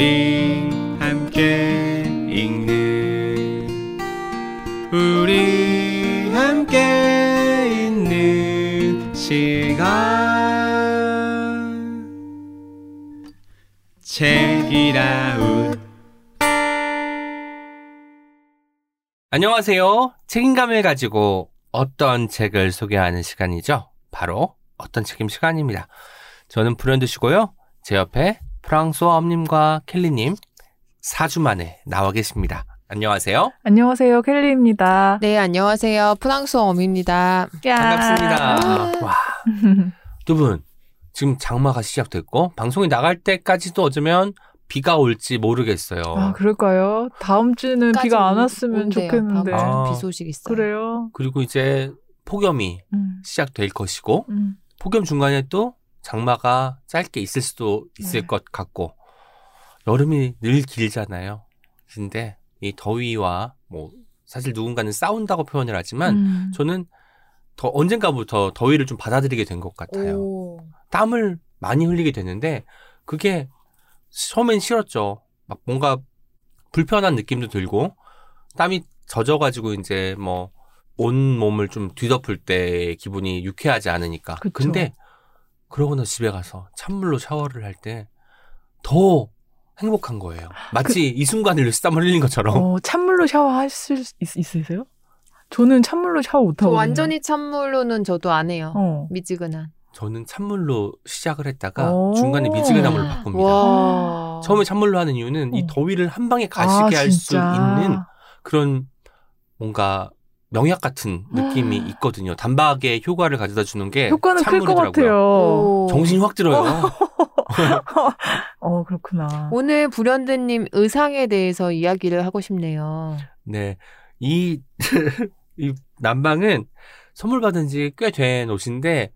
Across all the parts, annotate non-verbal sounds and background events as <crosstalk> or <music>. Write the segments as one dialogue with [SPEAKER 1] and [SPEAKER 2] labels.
[SPEAKER 1] 우리 함께 읽는 우리 함께 있는 시간 책이라웃 안녕하세요. 책임감을 가지고 어떤 책을 소개하는 시간이죠. 바로 어떤 책임 시간입니다. 저는 불현듯이고요. 제 옆에 프랑스어 엄님과 켈리님 4주 만에 나와 계십니다. 안녕하세요.
[SPEAKER 2] 안녕하세요, 켈리입니다.
[SPEAKER 3] 네, 안녕하세요. 프랑스어 엄입니다.
[SPEAKER 2] 야.
[SPEAKER 1] 반갑습니다. 와. <laughs> 두 분, 지금 장마가 시작됐고, 방송이 나갈 때까지도 어쩌면 비가 올지 모르겠어요.
[SPEAKER 2] 아, 그럴까요? 다음 주는 비가 안 왔으면
[SPEAKER 3] 온대요.
[SPEAKER 2] 좋겠는데.
[SPEAKER 3] 다음
[SPEAKER 1] 아.
[SPEAKER 3] 비 소식 있어요.
[SPEAKER 2] 그래요?
[SPEAKER 1] 그리고 이제 폭염이
[SPEAKER 2] 음,
[SPEAKER 1] 시작될 것이고,
[SPEAKER 2] 음.
[SPEAKER 1] 폭염 중간에 또 장마가 짧게 있을 수도 있을
[SPEAKER 2] 네.
[SPEAKER 1] 것 같고, 여름이 늘 길잖아요. 근데 이 더위와 뭐, 사실 누군가는 싸운다고 표현을 하지만,
[SPEAKER 2] 음.
[SPEAKER 1] 저는 더 언젠가부터 더위를 좀 받아들이게 된 것 같아요.
[SPEAKER 3] 오.
[SPEAKER 1] 땀을 많이 흘리게 됐는데 그게 처음엔 싫었죠. 막 뭔가 불편한 느낌도 들고 땀이 젖어가지고 이제 뭐 온 몸을 좀 뒤덮을 때 기분이 유쾌하지 않으니까.
[SPEAKER 2] 그쵸.
[SPEAKER 1] 근데 그러고 나 집에 가서 찬물로 샤워를 할 때 더 행복한 거예요. 마치 이 순간을 땀을 흘린 것처럼.
[SPEAKER 2] 어, 찬물로 샤워하실 수 있, 있으세요? 저는 찬물로 샤워
[SPEAKER 3] 저
[SPEAKER 2] 못하거든요.
[SPEAKER 3] 완전히 찬물로는 저도 안 해요.
[SPEAKER 2] 어.
[SPEAKER 3] 미지근한.
[SPEAKER 1] 저는 찬물로 시작을 했다가
[SPEAKER 2] 오.
[SPEAKER 1] 중간에 미지근한 물로 바꿉니다.
[SPEAKER 3] 와.
[SPEAKER 1] 처음에 찬물로 하는 이유는 이
[SPEAKER 2] 어.
[SPEAKER 1] 더위를 한 방에 가시게
[SPEAKER 2] 아,
[SPEAKER 1] 할수
[SPEAKER 2] 진짜.
[SPEAKER 1] 있는 그런 뭔가 명약 같은 느낌이 있거든요. 단박에 효과를 가져다 주는 게
[SPEAKER 2] 효과는 클 것
[SPEAKER 1] 찬물이더라고요.
[SPEAKER 2] 같아요.
[SPEAKER 3] 오.
[SPEAKER 1] 정신이 확 들어요. <laughs>
[SPEAKER 2] 어, 그렇구나.
[SPEAKER 3] 오늘 불현듯님 의상에 대해서 이야기를 하고 싶네요.
[SPEAKER 1] 네. 이, <laughs> 이 난방은 선물 받은 지 꽤 된 옷인데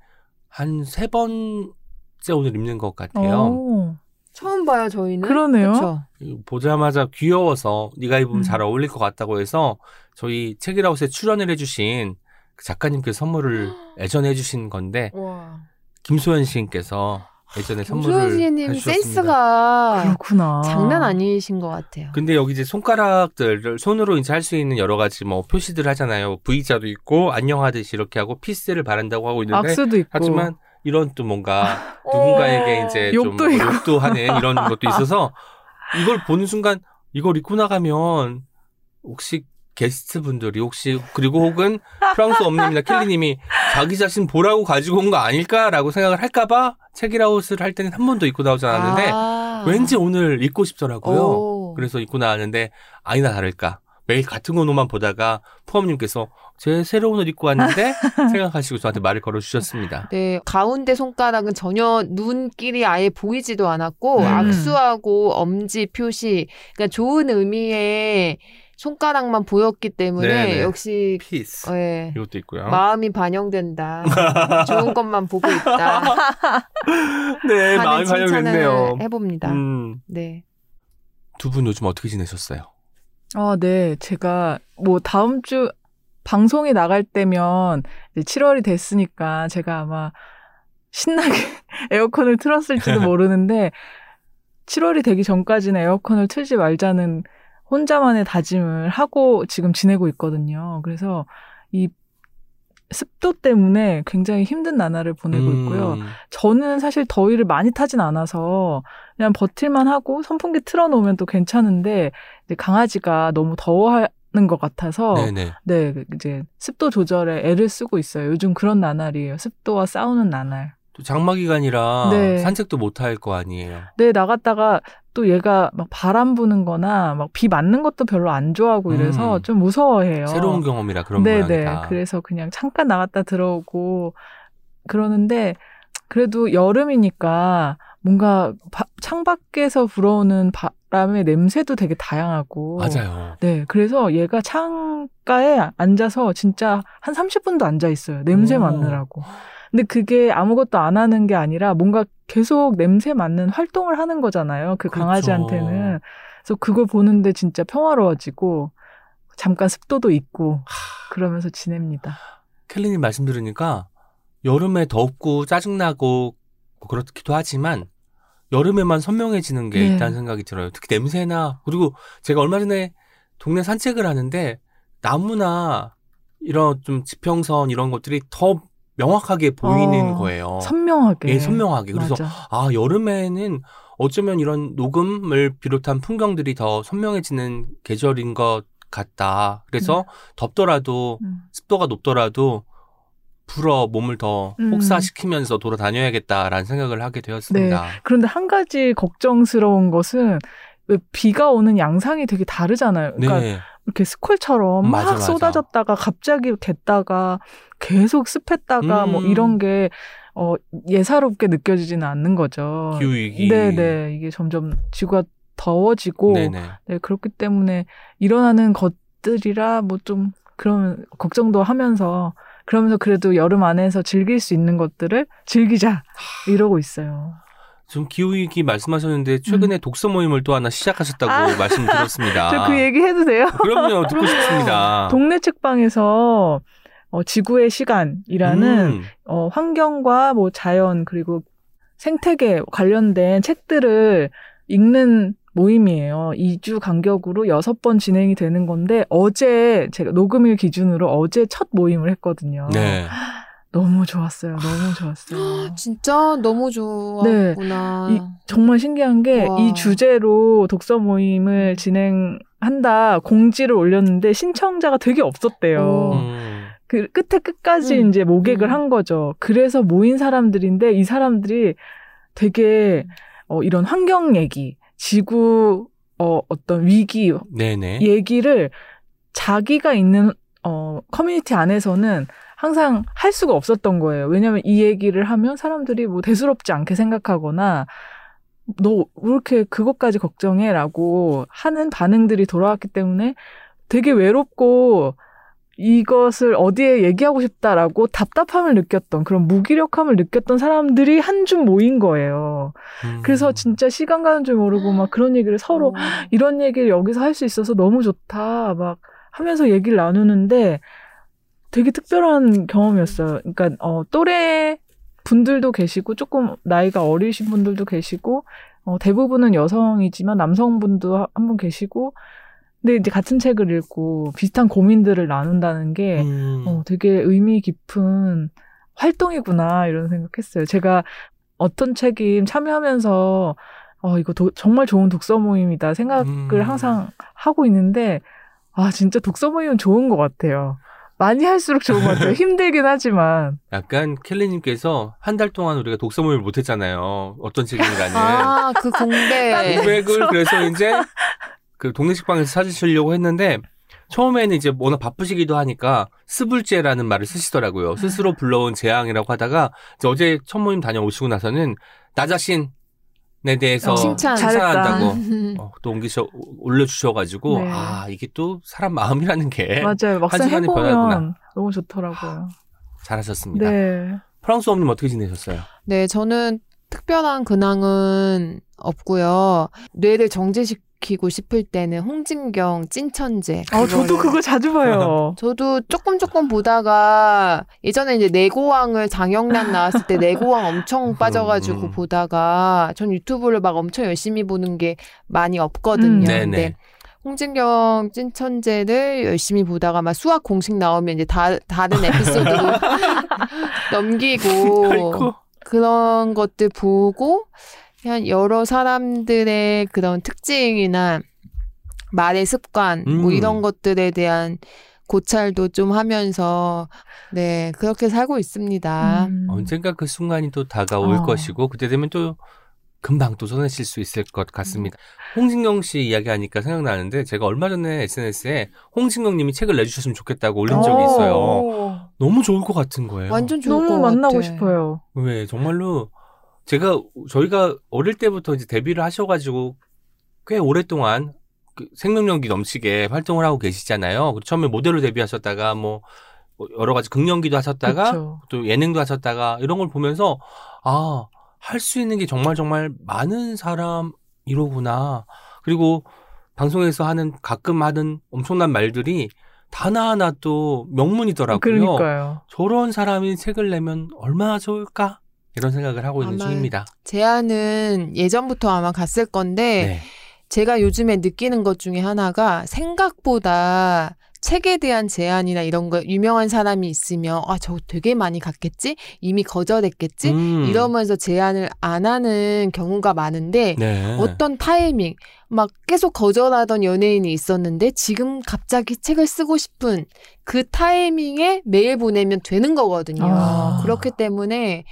[SPEAKER 1] 한 세 번째 오늘 입는 것 같아요.
[SPEAKER 2] 어,
[SPEAKER 3] 처음 봐요, 저희는.
[SPEAKER 2] 그러네요.
[SPEAKER 3] 그쵸?
[SPEAKER 1] 보자마자 귀여워서 네가 입으면
[SPEAKER 2] 음.
[SPEAKER 1] 잘 어울릴 것 같다고 해서 저희 책이라웃에 출연을 해주신 그 작가님께 선물을 <gasps> 예전에 해주신 건데
[SPEAKER 3] 와.
[SPEAKER 1] 김소연 시인께서 예전에 선물을
[SPEAKER 3] 김소연님
[SPEAKER 1] 해주셨습니다.
[SPEAKER 3] 센스가
[SPEAKER 2] 그렇구나.
[SPEAKER 3] 장난 아니신 것 같아요.
[SPEAKER 1] 근데 여기 이제 손가락들을 손으로 이제 할 수 있는 여러 가지 뭐 표시들 하잖아요. V자도 있고 안녕하듯이 이렇게 하고 피스를 바란다고 하고 있는데
[SPEAKER 2] 악수도 있고.
[SPEAKER 1] 하지만 이런 또 뭔가 <laughs> 누군가에게 이제 좀
[SPEAKER 2] 욕도.
[SPEAKER 1] 욕도 하는 이런 것도 있어서 이걸 보는 순간 이걸 입고 나가면 혹시 게스트 분들이 혹시 그리고 혹은 프랑스 엄님이나 켈리님이 자기 자신 보라고 가지고 온 거 아닐까라고 생각을 할까봐 책이라웃을 할 때는 한 번도 입고 나오지 않았는데
[SPEAKER 3] 아.
[SPEAKER 1] 왠지 오늘 입고 싶더라고요.
[SPEAKER 3] 오.
[SPEAKER 1] 그래서 입고 나왔는데 아니나 다를까 매일 같은 옷만 보다가 푸엄님께서 제 새로운 옷 입고 왔는데 <laughs> 생각하시고 저한테 말을 걸어주셨습니다.
[SPEAKER 3] 네, 가운데 손가락은 전혀 눈길이 아예 보이지도 않았고
[SPEAKER 1] 음.
[SPEAKER 3] 악수하고 엄지 표시, 그러니까 좋은 의미의 손가락만 보였기 때문에
[SPEAKER 1] 네네.
[SPEAKER 3] 역시
[SPEAKER 1] 피스
[SPEAKER 3] 예,
[SPEAKER 1] 이것도 있고요.
[SPEAKER 3] 마음이 반영된다. <laughs> 좋은 것만 보고 있다. <laughs>
[SPEAKER 1] 네, 마음이 반영됐네요.
[SPEAKER 3] 해봅니다.
[SPEAKER 1] 음,
[SPEAKER 3] 네.
[SPEAKER 1] 두 분 요즘 어떻게 지내셨어요?
[SPEAKER 2] 아, 네. 제가 뭐 다음 주 방송이 나갈 때면 이제 7월이 됐으니까 제가 아마 신나게 <laughs> 에어컨을 틀었을지도 모르는데 7월이 되기 전까지는 에어컨을 틀지 말자는 혼자만의 다짐을 하고 지금 지내고 있거든요. 그래서 이 습도 때문에 굉장히 힘든 나날을 보내고 있고요.
[SPEAKER 1] 음,
[SPEAKER 2] 저는 사실 더위를 많이 타진 않아서 그냥 버틸만 하고 선풍기 틀어놓으면 또 괜찮은데 강아지가 너무 더워하 는 것 같아서
[SPEAKER 1] 네네.
[SPEAKER 2] 네그 이제 습도 조절에 애를 쓰고 있어요. 요즘 그런 나날이에요. 습도와 싸우는 나날.
[SPEAKER 1] 또 장마 기간이라
[SPEAKER 2] 네.
[SPEAKER 1] 산책도 못 할 거 아니에요.
[SPEAKER 2] 네 나갔다가 또 얘가 막 바람 부는 거나 막 비 맞는 것도 별로 안 좋아하고 이래서
[SPEAKER 1] 음.
[SPEAKER 2] 좀 무서워해요.
[SPEAKER 1] 새로운 경험이라 그런
[SPEAKER 2] 네네.
[SPEAKER 1] 모양이다.
[SPEAKER 2] 그래서 그냥 잠깐 나갔다 들어오고 그러는데 그래도 여름이니까 뭔가 바- 창밖에서 불어오는 바람의 냄새도 되게 다양하고
[SPEAKER 1] 맞아요.
[SPEAKER 2] 네, 그래서 얘가 창가에 앉아서 진짜 한 30분도 앉아 있어요. 냄새
[SPEAKER 1] 오.
[SPEAKER 2] 맡느라고. 근데 그게 아무것도 안 하는 게 아니라 뭔가 계속 냄새 맡는 활동을 하는 거잖아요. 그
[SPEAKER 1] 그렇죠.
[SPEAKER 2] 강아지한테는. 그래서 그걸 보는데 진짜 평화로워지고 잠깐 습도도 있고 그러면서 지냅니다.
[SPEAKER 1] 켈리님 말씀 들으니까 여름에 덥고 짜증나고 뭐 그렇기도 하지만 여름에만 선명해지는 게
[SPEAKER 2] 네.
[SPEAKER 1] 있다는 생각이 들어요. 특히 냄새나 그리고 제가 얼마 전에 동네 산책을 하는데 나무나 이런 좀 지평선 이런 것들이 더 명확하게 보이는
[SPEAKER 2] 어,
[SPEAKER 1] 거예요.
[SPEAKER 2] 선명하게.
[SPEAKER 1] 예, 선명하게. 그래서
[SPEAKER 2] 맞아.
[SPEAKER 1] 아 여름에는 어쩌면 이런 녹음을 비롯한 풍경들이 더 선명해지는 계절인 것 같다. 그래서 덥더라도
[SPEAKER 2] 음.
[SPEAKER 1] 습도가 높더라도 불어 몸을 더
[SPEAKER 2] 음.
[SPEAKER 1] 혹사시키면서 돌아다녀야겠다라는 생각을 하게 되었습니다.
[SPEAKER 2] 그런데 한 가지 걱정스러운 것은 왜 비가 오는 양상이 되게 다르잖아요. 그러니까
[SPEAKER 1] 네.
[SPEAKER 2] 이렇게 스콜처럼 막
[SPEAKER 1] 맞아, 맞아.
[SPEAKER 2] 쏟아졌다가 갑자기 겠다가 계속 습했다가 뭐
[SPEAKER 1] 음.
[SPEAKER 2] 이런 게 어, 예사롭게 느껴지지는 않는 거죠.
[SPEAKER 1] 기후위기.
[SPEAKER 2] 네네. 이게 점점 지구가 더워지고
[SPEAKER 1] 네네.
[SPEAKER 2] 네, 그렇기 때문에 일어나는 것들이라 뭐 좀 그런 걱정도 하면서 그러면서 그래도 여름 안에서 즐길 수 있는 것들을 즐기자 이러고 있어요.
[SPEAKER 1] 좀 기후위기 말씀하셨는데 최근에 독서 모임을 또 하나 시작하셨다고
[SPEAKER 2] 음. 아.
[SPEAKER 1] 말씀 들었습니다. <laughs>
[SPEAKER 2] 저 그 얘기 해도 돼요?
[SPEAKER 1] 그럼요. 듣고 <laughs> 싶습니다.
[SPEAKER 2] 동네 책방에서 어, 지구의 시간이라는
[SPEAKER 1] 음.
[SPEAKER 2] 어, 환경과 뭐 자연 그리고 생태계 관련된 책들을 읽는 모임이에요. 2주 간격으로 6번 진행이 되는 건데 어제 제가 녹음일 기준으로 어제 첫 모임을 했거든요.
[SPEAKER 1] 네.
[SPEAKER 2] 너무 좋았어요. 너무 좋았어요. <gasps>
[SPEAKER 3] 진짜 너무 좋았구나.
[SPEAKER 2] 이, 정말 신기한 게
[SPEAKER 3] 와.
[SPEAKER 2] 이 주제로 독서 모임을 진행한다 공지를 올렸는데 신청자가 되게 없었대요.
[SPEAKER 3] 오.
[SPEAKER 1] 음.
[SPEAKER 2] 그 끝에 끝까지
[SPEAKER 3] 음.
[SPEAKER 2] 이제 모객을
[SPEAKER 3] 음.
[SPEAKER 2] 한 거죠. 그래서 모인 사람들인데 이 사람들이 되게 어, 이런 환경 얘기, 지구 어, 어떤 위기
[SPEAKER 1] 네네.
[SPEAKER 2] 얘기를 자기가 있는 어, 커뮤니티 안에서는 항상 할 수가 없었던 거예요. 왜냐하면 이 얘기를 하면 사람들이 뭐 대수롭지 않게 생각하거나 너 왜 이렇게 그것까지 걱정해라고 하는 반응들이 돌아왔기 때문에 되게 외롭고 이것을 어디에 얘기하고 싶다라고 답답함을 느꼈던 그런 무기력함을 느꼈던 사람들이 한 줌 모인 거예요.
[SPEAKER 1] 음.
[SPEAKER 2] 그래서 진짜 시간 가는 줄 모르고 막 그런 얘기를 서로
[SPEAKER 3] 어.
[SPEAKER 2] 이런 얘기를 여기서 할 수 있어서 너무 좋다 막 하면서 얘기를 나누는데 되게 특별한 경험이었어요. 그러니까 어, 또래 분들도 계시고 조금 나이가 어리신 분들도 계시고 어, 대부분은 여성이지만 남성분도 한 분 계시고 근데 이제 같은 책을 읽고 비슷한 고민들을 나눈다는 게
[SPEAKER 1] 음.
[SPEAKER 2] 어, 되게 의미 깊은 활동이구나 이런 생각했어요. 제가 어떤 책임 참여하면서 어 이거 도- 정말 좋은 독서 모임이다 생각을
[SPEAKER 1] 음.
[SPEAKER 2] 항상 하고 있는데 아 진짜 독서 모임은 좋은 것 같아요. 많이 할수록 좋은 것 같아요. 힘들긴 하지만
[SPEAKER 1] 약간 켈리님께서 한 달 동안 우리가 독서 모임을 못했잖아요. 어떤 책임이라는.
[SPEAKER 3] 아, 그 공백.
[SPEAKER 1] 고백을 그래서 이제 그 동네 식빵에서 찾으시려고 했는데 처음에는 이제 워낙 바쁘시기도 하니까 스불제라는 말을 쓰시더라고요. 스스로 불러온 재앙이라고 하다가 이제 어제 첫 모임 다녀오시고 나서는 나 자신 에 대해서
[SPEAKER 2] 어,
[SPEAKER 3] 칭찬.
[SPEAKER 1] 칭찬한다고
[SPEAKER 3] 음. <laughs>
[SPEAKER 1] 어, 또 옮기셔 올려주셔가지고
[SPEAKER 2] 네.
[SPEAKER 1] 아 이게 또 사람 마음이라는 게
[SPEAKER 2] 맞아요. 막상
[SPEAKER 1] 시간이
[SPEAKER 2] 해보면
[SPEAKER 1] 변하구나.
[SPEAKER 2] 너무 좋더라고요.
[SPEAKER 1] 잘하셨습니다.
[SPEAKER 2] 네.
[SPEAKER 1] 프랑스 어머님 어떻게 지내셨어요?
[SPEAKER 3] 네, 저는 특별한 근황은 없고요. 뇌를 정 지시키고 싶을 때는 홍진경 찐천재.
[SPEAKER 2] 아 저도
[SPEAKER 3] 그거
[SPEAKER 2] 자주 봐요. <laughs>
[SPEAKER 3] 저도 조금 조금 보다가 예전에 이제 내고왕을 장영란 나왔을 때 내고왕 엄청 빠져가지고
[SPEAKER 1] 음.
[SPEAKER 3] 보다가 전 유튜브를 막 엄청 열심히 보는 게 많이 없거든요.
[SPEAKER 2] 음.
[SPEAKER 1] 네네.
[SPEAKER 3] 근데 홍진경 찐천재를 열심히 보다가 막 수학 공식 나오면 이제 다 다른 에피소드로 <laughs> 넘기고
[SPEAKER 1] 아이고.
[SPEAKER 3] 그런 것들 보고 여러 사람들의 그런 특징이나 말의 습관 뭐
[SPEAKER 1] 음.
[SPEAKER 3] 이런 것들에 대한 고찰도 좀 하면서 네 그렇게 살고 있습니다.
[SPEAKER 2] 음.
[SPEAKER 1] 언젠가 그 순간이 또 다가올
[SPEAKER 2] 어.
[SPEAKER 1] 것이고 그때 되면 또 금방 또 손해실 수 있을 것 같습니다. 홍진경 씨 이야기하니까 생각나는데 제가 얼마 전에 SNS에 홍진경 님이 책을 내주셨으면 좋겠다고 올린 적이
[SPEAKER 2] 어.
[SPEAKER 1] 있어요. 너무 좋을 것 같은 거예요.
[SPEAKER 3] 완전 좋을
[SPEAKER 2] 너무
[SPEAKER 3] 것
[SPEAKER 2] 만나고
[SPEAKER 3] 같아.
[SPEAKER 2] 싶어요.
[SPEAKER 1] 왜 정말로 제가 저희가 어릴 때부터 이제 데뷔를 하셔가지고 꽤 오랫동안 그 생명력이 넘치게 활동을 하고 계시잖아요. 처음에 모델로 데뷔하셨다가 뭐 여러 가지 극연기도 하셨다가
[SPEAKER 2] 그렇죠.
[SPEAKER 1] 또 예능도 하셨다가 이런 걸 보면서 아, 할 수 있는 게 정말 정말 많은 사람이로구나. 그리고 방송에서 하는 가끔 하는 엄청난 말들이 하나하나 또 명문이더라고요.
[SPEAKER 2] 그러니까요.
[SPEAKER 1] 저런 사람이 책을 내면 얼마나 좋을까? 이런 생각을 하고 있는 중입니다.
[SPEAKER 3] 제안은 예전부터 아마 갔을 건데
[SPEAKER 1] 네.
[SPEAKER 3] 제가 요즘에 느끼는 것 중에 하나가 생각보다 책에 대한 제안이나 이런 거 유명한 사람이 있으면 아, 저 되게 많이 갔겠지? 이미 거절했겠지?
[SPEAKER 1] 음.
[SPEAKER 3] 이러면서 제안을 안 하는 경우가 많은데
[SPEAKER 1] 네.
[SPEAKER 3] 어떤 타이밍 막 계속 거절하던 연예인이 있었는데 지금 갑자기 책을 쓰고 싶은 그 타이밍에 메일 보내면 되는 거거든요.
[SPEAKER 2] 아.
[SPEAKER 3] 그렇기 때문에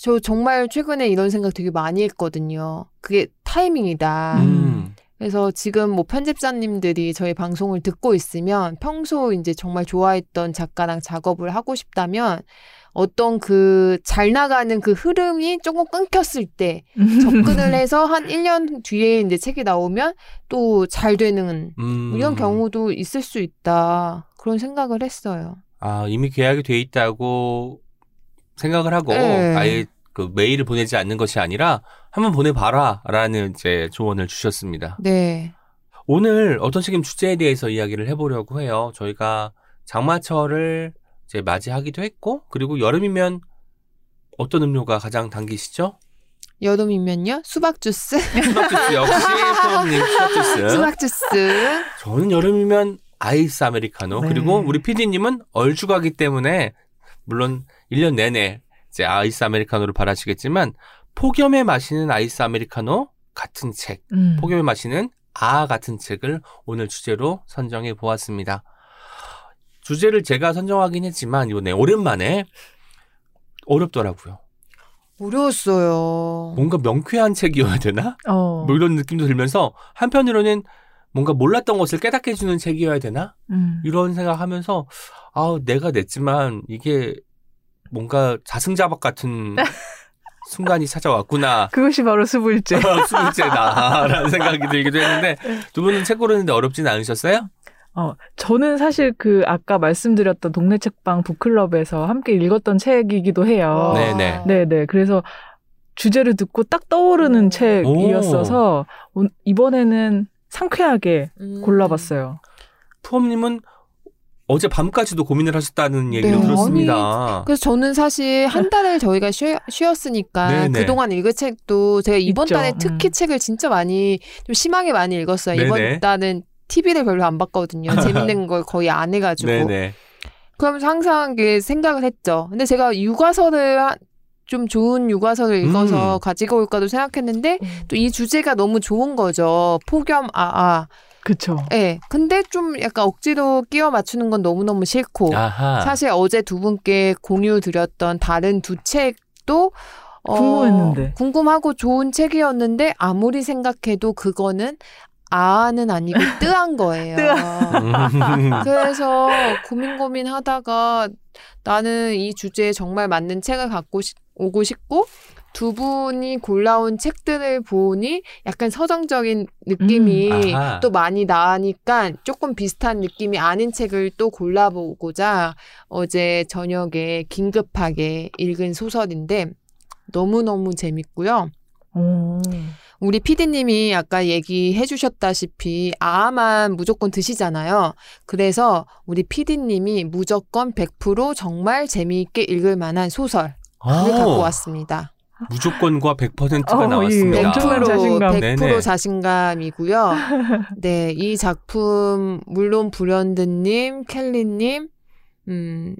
[SPEAKER 3] 저 정말 최근에 이런 생각 되게 많이 했거든요. 그게 타이밍이다.
[SPEAKER 1] 음.
[SPEAKER 3] 그래서 지금 뭐 편집자님들이 저희 방송을 듣고 있으면 평소 이제 정말 좋아했던 작가랑 작업을 하고 싶다면 어떤 그 잘 나가는 그 흐름이 조금 끊겼을 때 <laughs> 접근을 해서 한 1년 뒤에 이제 책이 나오면 또 잘 되는
[SPEAKER 1] 음.
[SPEAKER 3] 이런 경우도 있을 수 있다. 그런 생각을 했어요.
[SPEAKER 1] 아, 이미 계약이 돼 있다고 생각을 하고
[SPEAKER 3] 네.
[SPEAKER 1] 아예 그 메일을 보내지 않는 것이 아니라 한번 보내봐라라는 이제 조언을 주셨습니다.
[SPEAKER 3] 네.
[SPEAKER 1] 오늘 어떤 책임 주제에 대해서 이야기를 해보려고 해요. 저희가 장마철을 이제 맞이하기도 했고 그리고 여름이면 어떤 음료가 가장 당기시죠?
[SPEAKER 3] 여름이면요. 수박 주스.
[SPEAKER 1] 수박 주스 역시 포함님 수박 주스.
[SPEAKER 3] 수박 주스.
[SPEAKER 1] 저는 여름이면 아이스 아메리카노
[SPEAKER 2] 네.
[SPEAKER 1] 그리고 우리 PD님은 얼죽아이기 때문에 물론 1년 내내 이제 아이스 아메리카노를 바라시겠지만 폭염에 마시는 아이스 아메리카노 같은 책,
[SPEAKER 2] 음.
[SPEAKER 1] 폭염에 마시는 아아 같은 책을 오늘 주제로 선정해 보았습니다. 주제를 제가 선정하긴 했지만 이번에 오랜만에 어렵더라고요.
[SPEAKER 3] 어려웠어요.
[SPEAKER 1] 뭔가 명쾌한 책이어야 되나?
[SPEAKER 2] 어.
[SPEAKER 1] 뭐 이런 느낌도 들면서 한편으로는 뭔가 몰랐던 것을 깨닫게 해주는 책이어야 되나?
[SPEAKER 2] 음.
[SPEAKER 1] 이런 생각하면서 아 내가 냈지만 이게 뭔가 자승자박 같은 <laughs> 순간이 찾아왔구나.
[SPEAKER 2] 그것이 바로 수불제. <laughs>
[SPEAKER 1] 수술제다라는 <laughs> 생각이 들기도 했는데 두 분은 책 고르는데 어렵진 않으셨어요?
[SPEAKER 2] 어, 저는 사실 그 아까 말씀드렸던 동네 책방 북클럽에서 함께 읽었던 책이기도 해요.
[SPEAKER 1] 네, 네.
[SPEAKER 2] 네네. 그래서 주제를 듣고 딱 떠오르는
[SPEAKER 3] 오.
[SPEAKER 2] 책이었어서 오- 이번에는 상쾌하게
[SPEAKER 3] 음.
[SPEAKER 2] 골라봤어요.
[SPEAKER 1] 푸엄님은 어제 밤까지도 고민을 하셨다는 얘기를
[SPEAKER 3] 네,
[SPEAKER 1] 들었습니다.
[SPEAKER 3] 그래서 저는 사실 한 <laughs> 달을 저희가 쉬, 쉬었으니까
[SPEAKER 1] 네네.
[SPEAKER 3] 그동안 읽은 책도 제가 이번
[SPEAKER 2] 있죠.
[SPEAKER 3] 달에 특히
[SPEAKER 2] 음.
[SPEAKER 3] 책을 진짜 많이 좀 심하게 많이 읽었어요.
[SPEAKER 1] 네네.
[SPEAKER 3] 이번 달은 TV를 별로 안 봤거든요. <laughs> 재밌는 걸 거의 안 해가지고.
[SPEAKER 1] 네네.
[SPEAKER 3] 그러면서 항상 그 생각을 했죠. 근데 제가 육아서를 한- 좀 좋은 육아서를 읽어서
[SPEAKER 1] 음.
[SPEAKER 3] 가지고 올까도 생각했는데 또 이 주제가 너무 좋은 거죠. 폭염 아아.
[SPEAKER 2] 그쵸.
[SPEAKER 3] 예. 근데 좀 약간 억지로 끼워 맞추는 건 너무너무 싫고.
[SPEAKER 1] 아하.
[SPEAKER 3] 사실 어제 두 분께 공유 드렸던 다른 두 책도 어,
[SPEAKER 2] 궁금했는데.
[SPEAKER 3] 궁금하고 좋은 책이었는데 아무리 생각해도 그거는 아는 아니고 <laughs> 뜨한 거예요.
[SPEAKER 1] 음. <laughs>
[SPEAKER 3] 그래서 고민 고민 하다가 나는 이 주제에 정말 맞는 책을 갖고 싶- 오고 싶고 두 분이 골라온 책들을 보니 약간 서정적인 느낌이
[SPEAKER 1] 음.
[SPEAKER 3] 또 많이 나니까 조금 비슷한 느낌이 아닌 책을 또 골라보고자 어제 저녁에 긴급하게 읽은 소설인데 너무너무 재밌고요.
[SPEAKER 2] 오.
[SPEAKER 3] 우리 피디님이 아까 얘기해 주셨다시피 아만 무조건 드시잖아요. 그래서 우리 피디님이 무조건 100% 정말 재미있게 읽을 만한 소설 을 갖고
[SPEAKER 1] 오,
[SPEAKER 3] 왔습니다.
[SPEAKER 1] 무조건과 100%가
[SPEAKER 2] 어, 예.
[SPEAKER 1] 나왔습니다.
[SPEAKER 2] 엄청난 자신감.
[SPEAKER 3] 100%
[SPEAKER 1] 네네.
[SPEAKER 3] 자신감이고요. <laughs> 네, 이 작품 물론 불현드님, 켈리님, 음,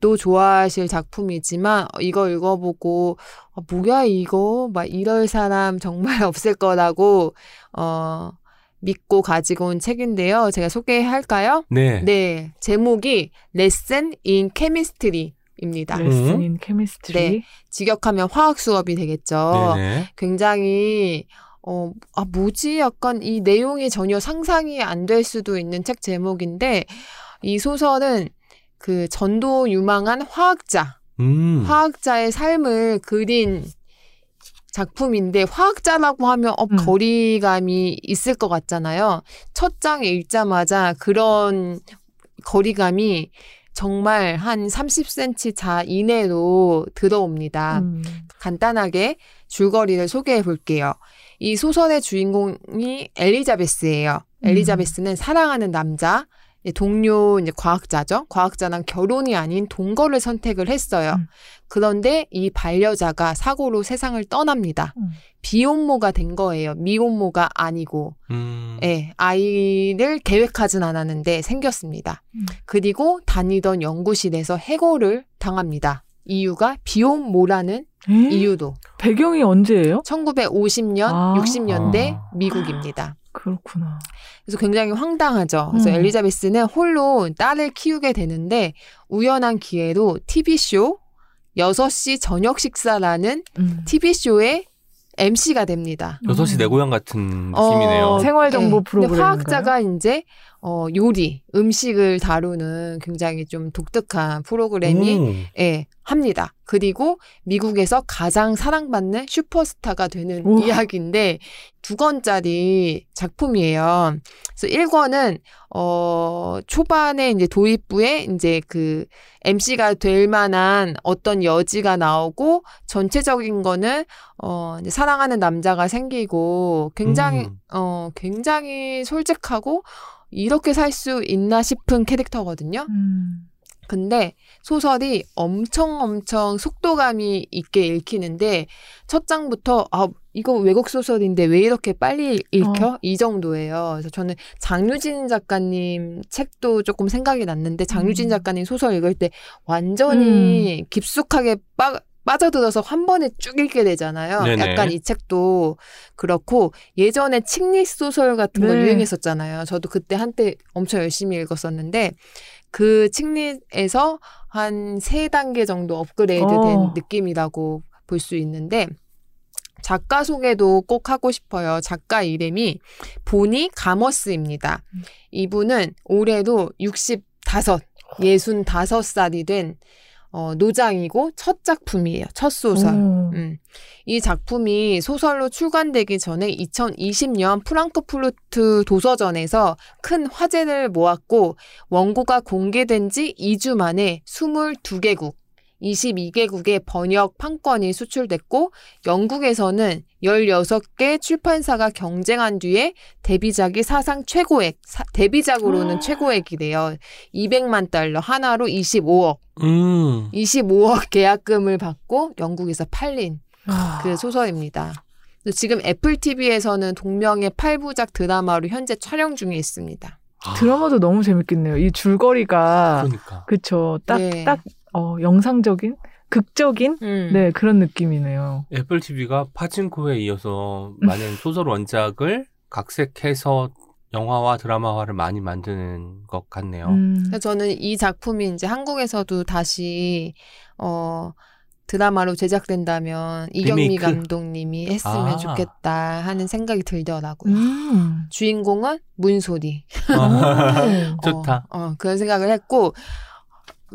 [SPEAKER 3] 또 좋아하실 작품이지만 이거 읽어보고 아, 뭐야 이거 막 이럴 사람 정말 <laughs> 없을 거라고 어 믿고 가지고 온 책인데요. 제가 소개할까요?
[SPEAKER 1] 네.
[SPEAKER 3] 네, 제목이 Lesson in Chemistry 입니다.
[SPEAKER 2] Lesson in Chemistry.
[SPEAKER 3] 네. 직역하면 화학 수업이 되겠죠.
[SPEAKER 1] 네네.
[SPEAKER 3] 굉장히 어, 아, 뭐지? 약간 이 내용이 전혀 상상이 안 될 수도 있는 책 제목인데, 이 소설은 그 전도 유망한 화학자,
[SPEAKER 1] 음.
[SPEAKER 3] 화학자의 삶을 그린 작품인데, 화학자라고 하면 어,
[SPEAKER 2] 음.
[SPEAKER 3] 거리감이 있을 것 같잖아요. 첫 장에 읽자마자 그런 거리감이 정말 한 30cm 자 이내로 들어옵니다.
[SPEAKER 2] 음.
[SPEAKER 3] 간단하게 줄거리를 소개해 볼게요. 이 소설의 주인공이 엘리자베스예요.
[SPEAKER 2] 음.
[SPEAKER 3] 엘리자베스는 사랑하는 남자, 동료 이제 과학자죠. 과학자랑 결혼이 아닌 동거를 선택을 했어요.
[SPEAKER 2] 음.
[SPEAKER 3] 그런데 이 반려자가 사고로 세상을 떠납니다.
[SPEAKER 2] 음.
[SPEAKER 3] 비혼모가 된 거예요. 미혼모가 아니고.
[SPEAKER 1] 음.
[SPEAKER 3] 예, 아이를 계획하진 않았는데 생겼습니다.
[SPEAKER 2] 음.
[SPEAKER 3] 그리고 다니던 연구실에서 해고를 당합니다. 이유가 비혼모라는
[SPEAKER 2] 에?
[SPEAKER 3] 이유도.
[SPEAKER 2] 배경이 언제예요?
[SPEAKER 3] 1950년,
[SPEAKER 2] 아.
[SPEAKER 3] 60년대
[SPEAKER 1] 아.
[SPEAKER 3] 미국입니다.
[SPEAKER 2] 그렇구나.
[SPEAKER 3] 그래서 굉장히 황당하죠. 그래서
[SPEAKER 2] 음.
[SPEAKER 3] 엘리자베스는 홀로 딸을 키우게 되는데 우연한 기회로 TV쇼 6시 저녁 식사라는
[SPEAKER 2] 음.
[SPEAKER 3] TV쇼의 MC가 됩니다.
[SPEAKER 1] 여섯 시
[SPEAKER 2] 음.
[SPEAKER 1] 내 고향 같은
[SPEAKER 3] 어,
[SPEAKER 1] 느낌이네요.
[SPEAKER 2] 생활 정보
[SPEAKER 3] 네.
[SPEAKER 2] 프로그램.
[SPEAKER 3] 화학자가 이제 어, 요리, 음식을 다루는 굉장히 좀 독특한 프로그램이
[SPEAKER 1] 오.
[SPEAKER 3] 예, 합니다. 그리고 미국에서 가장 사랑받는 슈퍼스타가 되는
[SPEAKER 2] 우와.
[SPEAKER 3] 이야기인데 두 권짜리 작품이에요. 그래서 1권은 어 초반에 이제 도입부에 이제 그 MC가 될 만한 어떤 여지가 나오고 전체적인 거는 어 이제 사랑하는 남자가 생기고 굉장히
[SPEAKER 1] 음.
[SPEAKER 3] 어 굉장히 솔직하고 이렇게 살 수 있나 싶은 캐릭터거든요.
[SPEAKER 2] 음.
[SPEAKER 3] 근데 소설이 엄청 엄청 속도감이 있게 읽히는데 첫 장부터 아 이거 외국 소설인데 왜 이렇게 빨리 읽혀? 이 정도예요. 그래서 저는 장유진 작가님 책도 조금 생각이 났는데 장유진
[SPEAKER 2] 음.
[SPEAKER 3] 작가님 소설 읽을 때 완전히 깊숙하게 빠, 빠져들어서 한 번에 쭉 읽게 되잖아요.
[SPEAKER 1] 네네.
[SPEAKER 3] 약간 이 책도 그렇고 예전에 칙릿 소설 같은 거
[SPEAKER 2] 네.
[SPEAKER 3] 유행했었잖아요. 저도 그때 한때 엄청 열심히 읽었었는데 그 칙릿에서 한 세 단계 정도 업그레이드 된
[SPEAKER 2] 어.
[SPEAKER 3] 느낌이라고 볼 수 있는데 작가 소개도 꼭 하고 싶어요. 작가 이름이 보니 가머스입니다.
[SPEAKER 2] 음.
[SPEAKER 3] 이분은 올해도 65, 65살이 된 어, 노장이고 첫 작품이에요. 첫 소설.
[SPEAKER 2] 오.
[SPEAKER 3] 음. 이 작품이 소설로 출간되기 전에 2020년 프랑크푸르트 도서전에서 큰 화제를 모았고 원고가 공개된 지 2주 만에 22개국, 22개국의 번역 판권이 수출됐고 영국에서는 16개 출판사가 경쟁한 뒤에 데뷔작이 사상 최고액, 사- 데뷔작으로는
[SPEAKER 2] 아.
[SPEAKER 3] 최고액이래요. 200만 달러, 하나로 25억.
[SPEAKER 1] 음.
[SPEAKER 3] 25억 계약금을 받고 영국에서 팔린
[SPEAKER 2] 아.
[SPEAKER 3] 그 소설입니다. 지금 애플 TV에서는 동명의 8부작 드라마로 현재 촬영 중에 있습니다.
[SPEAKER 1] 아,
[SPEAKER 2] 드라마도 너무 재밌겠네요. 이 줄거리가
[SPEAKER 1] 그러니까.
[SPEAKER 2] 그쵸. 딱,
[SPEAKER 3] 네.
[SPEAKER 2] 딱, 어, 영상적인, 극적인,
[SPEAKER 3] 음.
[SPEAKER 2] 네, 그런 느낌이네요.
[SPEAKER 1] 애플 TV가 파친코에 이어서 많은 소설 원작을 각색해서 영화와 드라마화를 많이 만드는 것 같네요.
[SPEAKER 2] 음.
[SPEAKER 3] 그래서 저는 이 작품이 이제 한국에서도 다시 어 드라마로 제작된다면 이경미
[SPEAKER 1] 리메이크?
[SPEAKER 3] 감독님이 했으면
[SPEAKER 1] 아.
[SPEAKER 3] 좋겠다 하는 생각이 들더라고요.
[SPEAKER 2] 음.
[SPEAKER 3] 주인공은 문소리.
[SPEAKER 2] 오. <laughs>
[SPEAKER 1] 좋다.
[SPEAKER 3] 어, 어, 그런 생각을 했고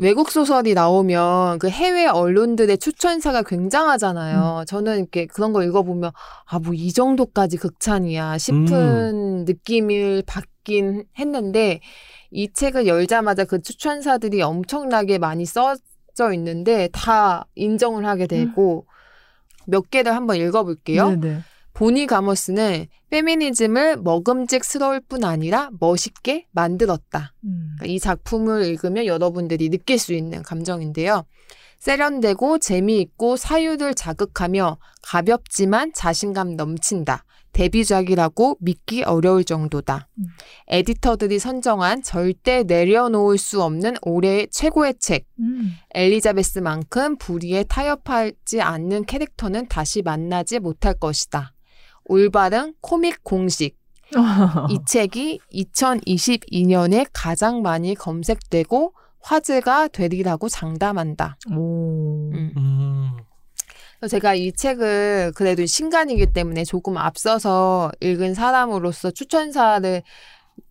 [SPEAKER 3] 외국 소설이 나오면 그 해외 언론들의 추천사가 굉장하잖아요. 저는 이렇게 그런 거 읽어보면 아 뭐 이 정도까지 극찬이야 싶은 느낌을 받긴 했는데 이 책을 열자마자 그 추천사들이 엄청나게 많이 써져 있는데 다 인정을 하게 되고 몇 개를 한번 읽어볼게요.
[SPEAKER 2] 네네.
[SPEAKER 3] 보니 가머스는 페미니즘을 먹음직스러울 뿐 아니라 멋있게 만들었다.
[SPEAKER 2] 음.
[SPEAKER 3] 이 작품을 읽으면 여러분들이 느낄 수 있는 감정인데요. 세련되고 재미있고 사유를 자극하며 가볍지만 자신감 넘친다. 데뷔작이라고 믿기 어려울 정도다.
[SPEAKER 2] 음.
[SPEAKER 3] 에디터들이 선정한 절대 내려놓을 수 없는 올해의 최고의 책.
[SPEAKER 2] 음.
[SPEAKER 3] 엘리자베스만큼 불의에 타협하지 않는 캐릭터는 다시 만나지 못할 것이다. 올바른 코믹 공식. <laughs> 이 책이 2022년에 가장 많이 검색되고 화제가 되리라고 장담한다.
[SPEAKER 2] 오.
[SPEAKER 3] 음.
[SPEAKER 1] 음.
[SPEAKER 3] 제가 이 책을 그래도 신간이기 때문에 조금 앞서서 읽은 사람으로서 추천사를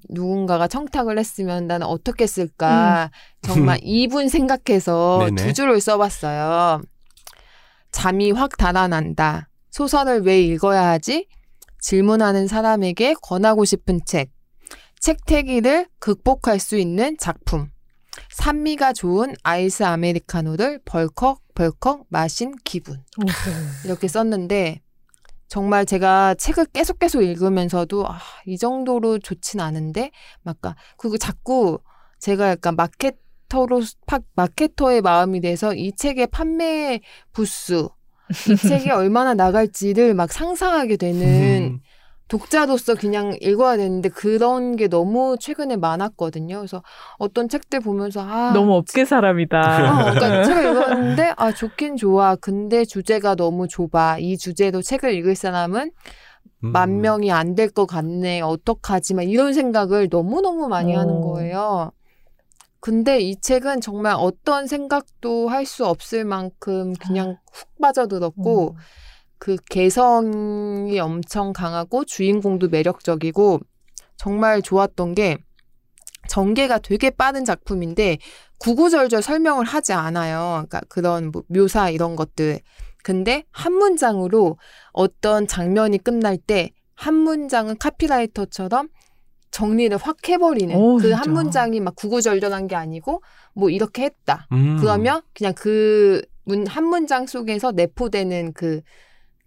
[SPEAKER 3] 누군가가 청탁을 했으면 나는 어떻게 쓸까 정말 <laughs> 2분 생각해서. 두 줄을 써봤어요. 잠이 확 달아난다. 소설을 왜 읽어야 하지? 질문하는 사람에게 권하고 싶은 책. 책태기를 극복할 수 있는 작품. 산미가 좋은 아이스 아메리카노를 벌컥 벌컥 마신 기분. 이렇게 썼는데 정말 제가 책을 계속 계속 읽으면서도 아, 이 정도로 좋진 않은데 막까 그리고 자꾸 제가 약간 마케터로 파, 마케터의 마음이 돼서 이 책의 판매 부수 이 책이 얼마나 나갈지를 막 상상하게 되는
[SPEAKER 1] 음.
[SPEAKER 3] 독자로서 그냥 읽어야 되는데 그런 게 너무 최근에 많았거든요. 그래서 어떤 책들 보면서 아
[SPEAKER 2] 너무 업계 사람이다.
[SPEAKER 3] 어, <laughs> 그러니까 책을 읽었는데 아 좋긴 좋아. 근데 주제가 너무 좁아. 이 주제로 책을 읽을 사람은
[SPEAKER 1] 음.
[SPEAKER 3] 만 명이 안 될 것 같네. 어떡하지? 막 이런 생각을 너무너무 많이
[SPEAKER 2] 어.
[SPEAKER 3] 하는 거예요. 근데 이 책은 정말 어떤 생각도 할 수 없을 만큼 그냥 훅 빠져들었고
[SPEAKER 2] 음.
[SPEAKER 3] 그 개성이 엄청 강하고 주인공도 매력적이고 정말 좋았던 게 전개가 되게 빠른 작품인데 구구절절 설명을 하지 않아요. 그러니까 그런 뭐 묘사 이런 것들. 근데 한 문장으로 어떤 장면이 끝날 때 한 문장은 카피라이터처럼 정리를 확 해버리는
[SPEAKER 2] 오,
[SPEAKER 3] 그한
[SPEAKER 2] 진짜.
[SPEAKER 3] 문장이 막 구구절절한 게 아니고 뭐 이렇게 했다.
[SPEAKER 1] 음.
[SPEAKER 3] 그러면 그냥 그한 문장 속에서 내포되는 그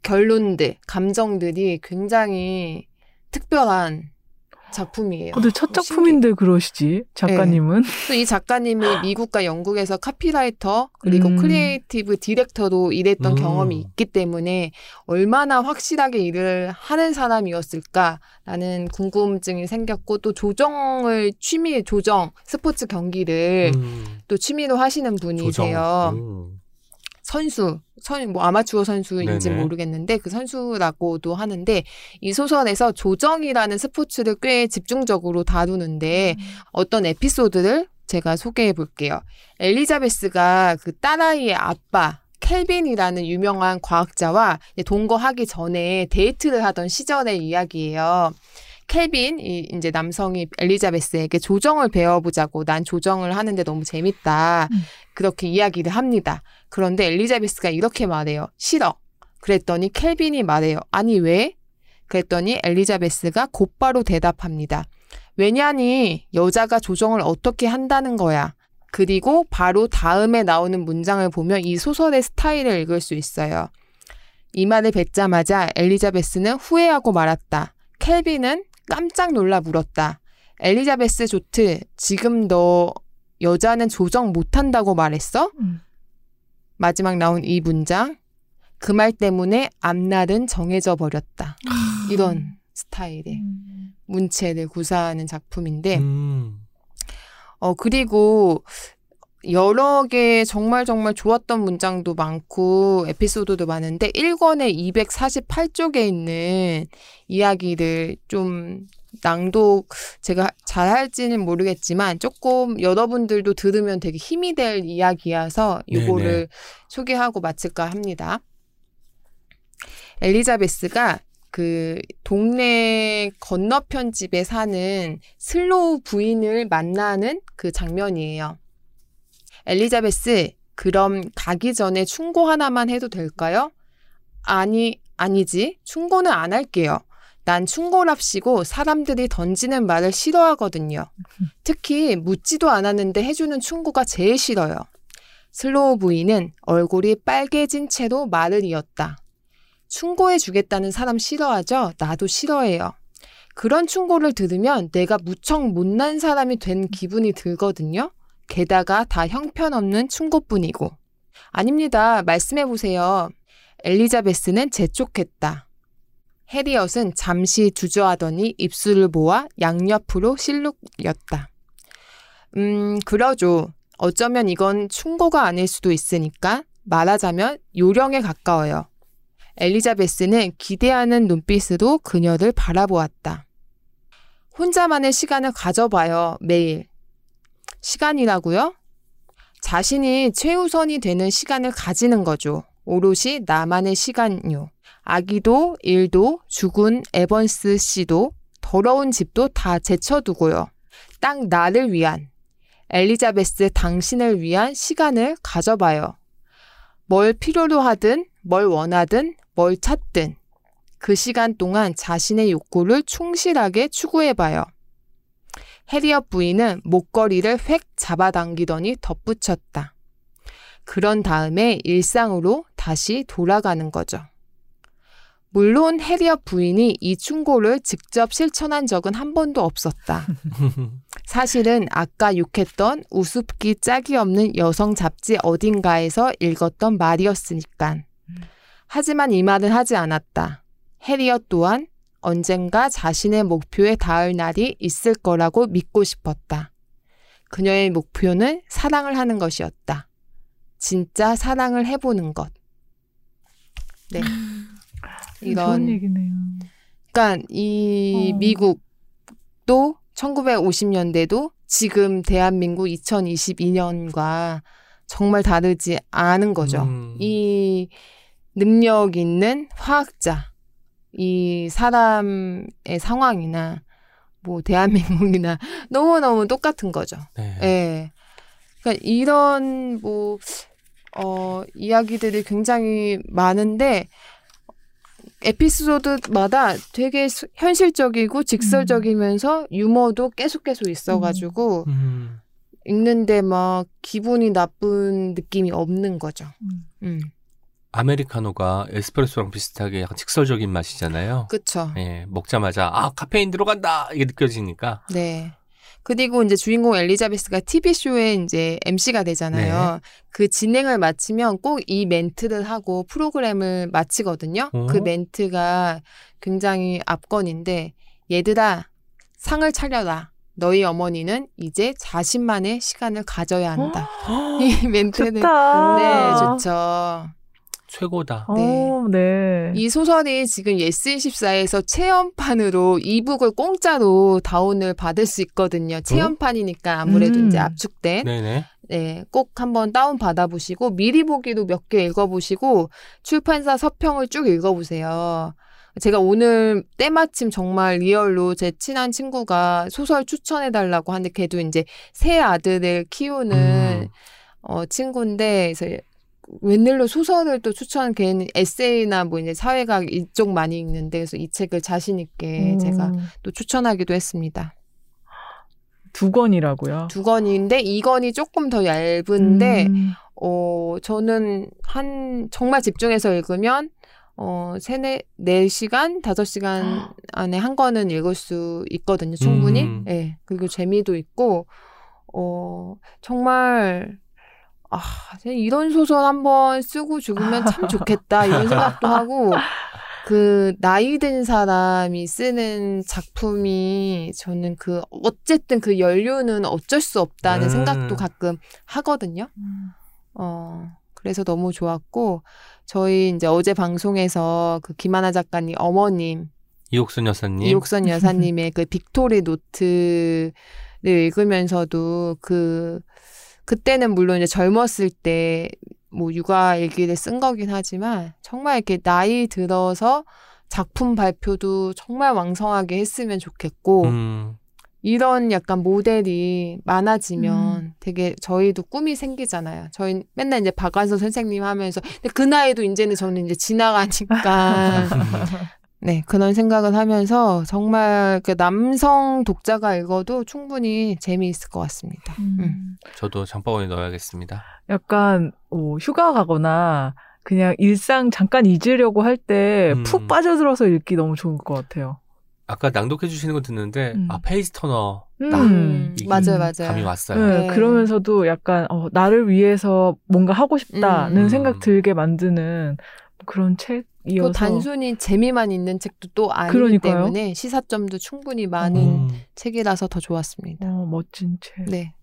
[SPEAKER 3] 결론들, 감정들이 굉장히 특별한 작품이에요.
[SPEAKER 2] 근데 첫
[SPEAKER 3] 어,
[SPEAKER 2] 작품인데 그러시지 작가님은 <laughs>
[SPEAKER 3] 또이 작가님이 미국과 영국에서 카피라이터 그리고
[SPEAKER 2] 음.
[SPEAKER 3] creative director로 일했던
[SPEAKER 1] 음.
[SPEAKER 3] 경험이 있기 때문에 얼마나 확실하게 일을 하는 사람이었을까라는 궁금증이 생겼고 또 조정을 취미 조정 스포츠 경기를
[SPEAKER 1] 음.
[SPEAKER 3] 또 취미로 하시는 분이세요.
[SPEAKER 1] 음.
[SPEAKER 3] 선수, 선, 뭐 아마추어 선수인지
[SPEAKER 1] 네네.
[SPEAKER 3] 모르겠는데 그 선수라고도 하는데 이 소설에서 조정이라는 스포츠를 꽤 집중적으로 다루는데 어떤 에피소드를 제가 소개해 볼게요. 엘리자베스가 그 딸아이의 아빠 켈빈이라는 유명한 과학자와 동거하기 전에 데이트를 하던 시절의 이야기예요. 켈빈, 이 이제 남성이 엘리자베스에게 조정을 배워보자고 난 조정을 하는데 너무 재밌다.
[SPEAKER 2] 음.
[SPEAKER 3] 그렇게 이야기를 합니다. 그런데 엘리자베스가 이렇게 말해요. 싫어. 그랬더니 켈빈이 말해요. 아니 왜? 그랬더니 엘리자베스가 곧바로 대답합니다. 왜냐니 여자가 조정을 어떻게 한다는 거야. 그리고 바로 다음에 나오는 문장을 보면 이 소설의 스타일을 읽을 수 있어요. 이 말을 뱉자마자 엘리자베스는 후회하고 말았다. 켈빈은 깜짝 놀라 물었다. 엘리자베스 조트, 지금 너 여자는 조정 못한다고 말했어?
[SPEAKER 2] 음.
[SPEAKER 3] 마지막 나온 이 문장. 그 말 때문에 앞날은 정해져 버렸다. 이런 스타일의
[SPEAKER 2] 음.
[SPEAKER 3] 문체를 구사하는 작품인데,
[SPEAKER 1] 음.
[SPEAKER 3] 어, 그리고 여러 개 정말 정말 좋았던 문장도 많고 에피소드도 많은데 1권에 248쪽에 있는 이야기를 좀 낭독 제가 잘 할지는 모르겠지만 조금 여러분들도 들으면 되게 힘이 될 이야기여서 이거를
[SPEAKER 1] 네네.
[SPEAKER 3] 소개하고 마칠까 합니다. 엘리자베스가 그 동네 건너편 집에 사는 슬로우 부인을 만나는 그 장면이에요. 엘리자베스, 그럼 가기 전에 충고 하나만 해도 될까요? 아니, 아니지. 충고는 안 할게요. 난 충고랍시고 사람들이 던지는 말을 싫어하거든요. <laughs> 특히 묻지도 않았는데 해주는 충고가 제일 싫어요. 슬로우 부인은 얼굴이 빨개진 채로 말을 이었다. 충고해 주겠다는 사람 싫어하죠? 나도 싫어해요. 그런 충고를 들으면 내가 무척 못난 사람이 된 기분이 들거든요. 게다가 다 형편없는 충고뿐이고. 아닙니다. 말씀해 보세요. 엘리자베스는 재촉했다. 해리엇은 잠시 주저하더니 입술을 모아 양옆으로 실룩였다. 음, 그러죠. 어쩌면 이건 충고가 아닐 수도 있으니까 말하자면 요령에 가까워요. 엘리자베스는 기대하는 눈빛으로 그녀를 바라보았다. 혼자만의 시간을 가져봐요, 매일. 시간이라고요? 자신이 최우선이 되는 시간을 가지는 거죠. 오롯이 나만의 시간요. 아기도, 일도, 죽은 에번스 씨도, 더러운 집도 다 제쳐두고요. 딱 나를 위한, 엘리자베스 당신을 위한 시간을 가져봐요. 뭘 필요로 하든, 뭘 원하든, 뭘 찾든, 그 시간 동안 자신의 욕구를 충실하게 추구해봐요. 해리엇 부인은 목걸이를 획 잡아당기더니 덧붙였다. 그런 다음에 일상으로 다시 돌아가는 거죠. 물론 해리엇 부인이 이 충고를 직접 실천한 적은 한 번도 없었다. <laughs> 사실은 아까 욕했던 우습기 짝이 없는 여성 잡지 어딘가에서 읽었던 말이었으니깐. 하지만 이 말은 하지 않았다. 해리엇 또한 언젠가 자신의 목표에 닿을 날이 있을 거라고 믿고 싶었다. 그녀의 목표는 사랑을 하는 것이었다. 진짜 사랑을 해보는 것. 네. <laughs>
[SPEAKER 2] 좋은
[SPEAKER 3] 이런
[SPEAKER 2] 얘기네요.
[SPEAKER 3] 그러니까 이
[SPEAKER 2] 어.
[SPEAKER 3] 미국도 1950년대도 지금 대한민국 2022년과 정말 다르지 않은 거죠.
[SPEAKER 1] 음.
[SPEAKER 3] 이 능력 있는 화학자, 이 사람의 상황이나 뭐 대한민국이나 <laughs> 너무너무 똑같은 거죠.
[SPEAKER 1] 네.
[SPEAKER 3] 예. 그러니까 이런 뭐, 어, 이야기들이 굉장히 많은데, 에피소드마다 되게 수- 현실적이고 직설적이면서 유머도 계속 계속 있어가지고,
[SPEAKER 1] 음.
[SPEAKER 3] 읽는데 막 기분이 나쁜 느낌이 없는 거죠.
[SPEAKER 2] 음.
[SPEAKER 3] 음.
[SPEAKER 1] 아메리카노가 에스프레소랑 비슷하게 약간 직설적인 맛이잖아요.
[SPEAKER 3] 그쵸.
[SPEAKER 1] 예, 먹자마자 아 카페인 들어간다 이게 느껴지니까.
[SPEAKER 3] 네. 그리고 이제 주인공 엘리자베스가 TV쇼에 이제 MC가 되잖아요.
[SPEAKER 1] 네.
[SPEAKER 3] 그 진행을 마치면 꼭 이 멘트를 하고 프로그램을 마치거든요.
[SPEAKER 1] 어?
[SPEAKER 3] 그 멘트가 굉장히 압권인데, 얘들아, 상을 차려라. 너희 어머니는 이제 자신만의 시간을 가져야 한다. 이 멘트는.
[SPEAKER 2] 좋다.
[SPEAKER 3] 네, 좋죠.
[SPEAKER 1] 최고다.
[SPEAKER 2] 어, 네.
[SPEAKER 3] 이 소설이 지금 예스24에서 체험판으로 e-book을 공짜로 다운을 받을 수 있거든요. 체험판이니까 아무래도
[SPEAKER 2] 음.
[SPEAKER 3] 이제 압축된.
[SPEAKER 1] 네네.
[SPEAKER 3] 네, 꼭 한번 다운 받아보시고 미리 보기도 몇 개 읽어보시고 출판사 서평을 쭉 읽어보세요. 제가 오늘 때마침 정말 real로 제 친한 친구가 소설 추천해달라고 하는데 걔도 이제 새 아들을 키우는
[SPEAKER 1] 음.
[SPEAKER 3] 어, 친구인데, 그래서 웬일로 소설을 또 추천, 걔는 에세이나 뭐 이제 사회학 이쪽 많이 읽는데, 그래서 이 책을 자신 있게
[SPEAKER 2] 음,
[SPEAKER 3] 제가 또 추천하기도 했습니다.
[SPEAKER 2] 두 권이라고요.
[SPEAKER 3] 두 권인데, 이 권이 조금 더 얇은데,
[SPEAKER 2] 음,
[SPEAKER 3] 어, 저는 한, 정말 집중해서 읽으면, 어, 세네, 네 시간, 다섯 시간 <gasps> 안에 한 권은 읽을 수 있거든요, 충분히.
[SPEAKER 1] 음.
[SPEAKER 3] 예. 그리고 재미도 있고, 어, 정말, 아, 이런 소설 한번 쓰고 죽으면 참 좋겠다, 이런 생각도 하고, 그, 나이 든 사람이 쓰는 작품이 저는 그, 어쨌든 그 연륜은 어쩔 수 없다는
[SPEAKER 1] 음.
[SPEAKER 3] 생각도 가끔 하거든요. 어, 그래서 너무 좋았고, 저희 이제 어제 방송에서 그 김하나 작가님 어머님,
[SPEAKER 1] 이옥순 여사님.
[SPEAKER 3] 이옥선 여사님의 그 빅토리 노트를 읽으면서도 그, 그때는 물론 이제 젊었을 때 뭐 육아 일기를 쓴 거긴 하지만 정말 이렇게 나이 들어서 작품 발표도 정말 왕성하게 했으면 좋겠고,
[SPEAKER 1] 음.
[SPEAKER 3] 이런 약간 모델이 많아지면
[SPEAKER 2] 음.
[SPEAKER 3] 되게 저희도 꿈이 생기잖아요. 저희 맨날 이제 박완서 선생님 하면서 근데 그 나이도 이제는 저는 이제 지나가니까 <laughs> <laughs> 네 그런 생각을 하면서 정말 그 남성 독자가 읽어도 충분히 재미있을 것 같습니다.
[SPEAKER 2] 음.
[SPEAKER 1] 저도 장바구니 넣어야겠습니다.
[SPEAKER 2] 약간 어, 휴가 가거나 그냥 일상 잠깐 잊으려고 할 때푹
[SPEAKER 1] 음.
[SPEAKER 2] 빠져들어서 읽기 너무 좋을 것 같아요.
[SPEAKER 1] 아까 낭독해 주시는 거 듣는데
[SPEAKER 2] 음.
[SPEAKER 1] 아 page turner
[SPEAKER 2] 음.
[SPEAKER 1] 딱
[SPEAKER 3] 음, 맞아요,
[SPEAKER 2] 음,
[SPEAKER 3] 맞아요.
[SPEAKER 1] 감이 왔어요.
[SPEAKER 2] 네,
[SPEAKER 3] 네.
[SPEAKER 2] 그러면서도 약간 어, 나를 위해서 뭔가 하고 싶다는
[SPEAKER 3] 음.
[SPEAKER 2] 생각 들게 만드는 그런 책 이어서
[SPEAKER 3] 또 단순히 재미만 있는 책도 또 아니기
[SPEAKER 2] 그러니까요.
[SPEAKER 3] 때문에 시사점도 충분히 많은
[SPEAKER 1] 음,
[SPEAKER 3] 책이라서 더 좋았습니다.
[SPEAKER 2] 어, 멋진 책. 네.
[SPEAKER 3] 네.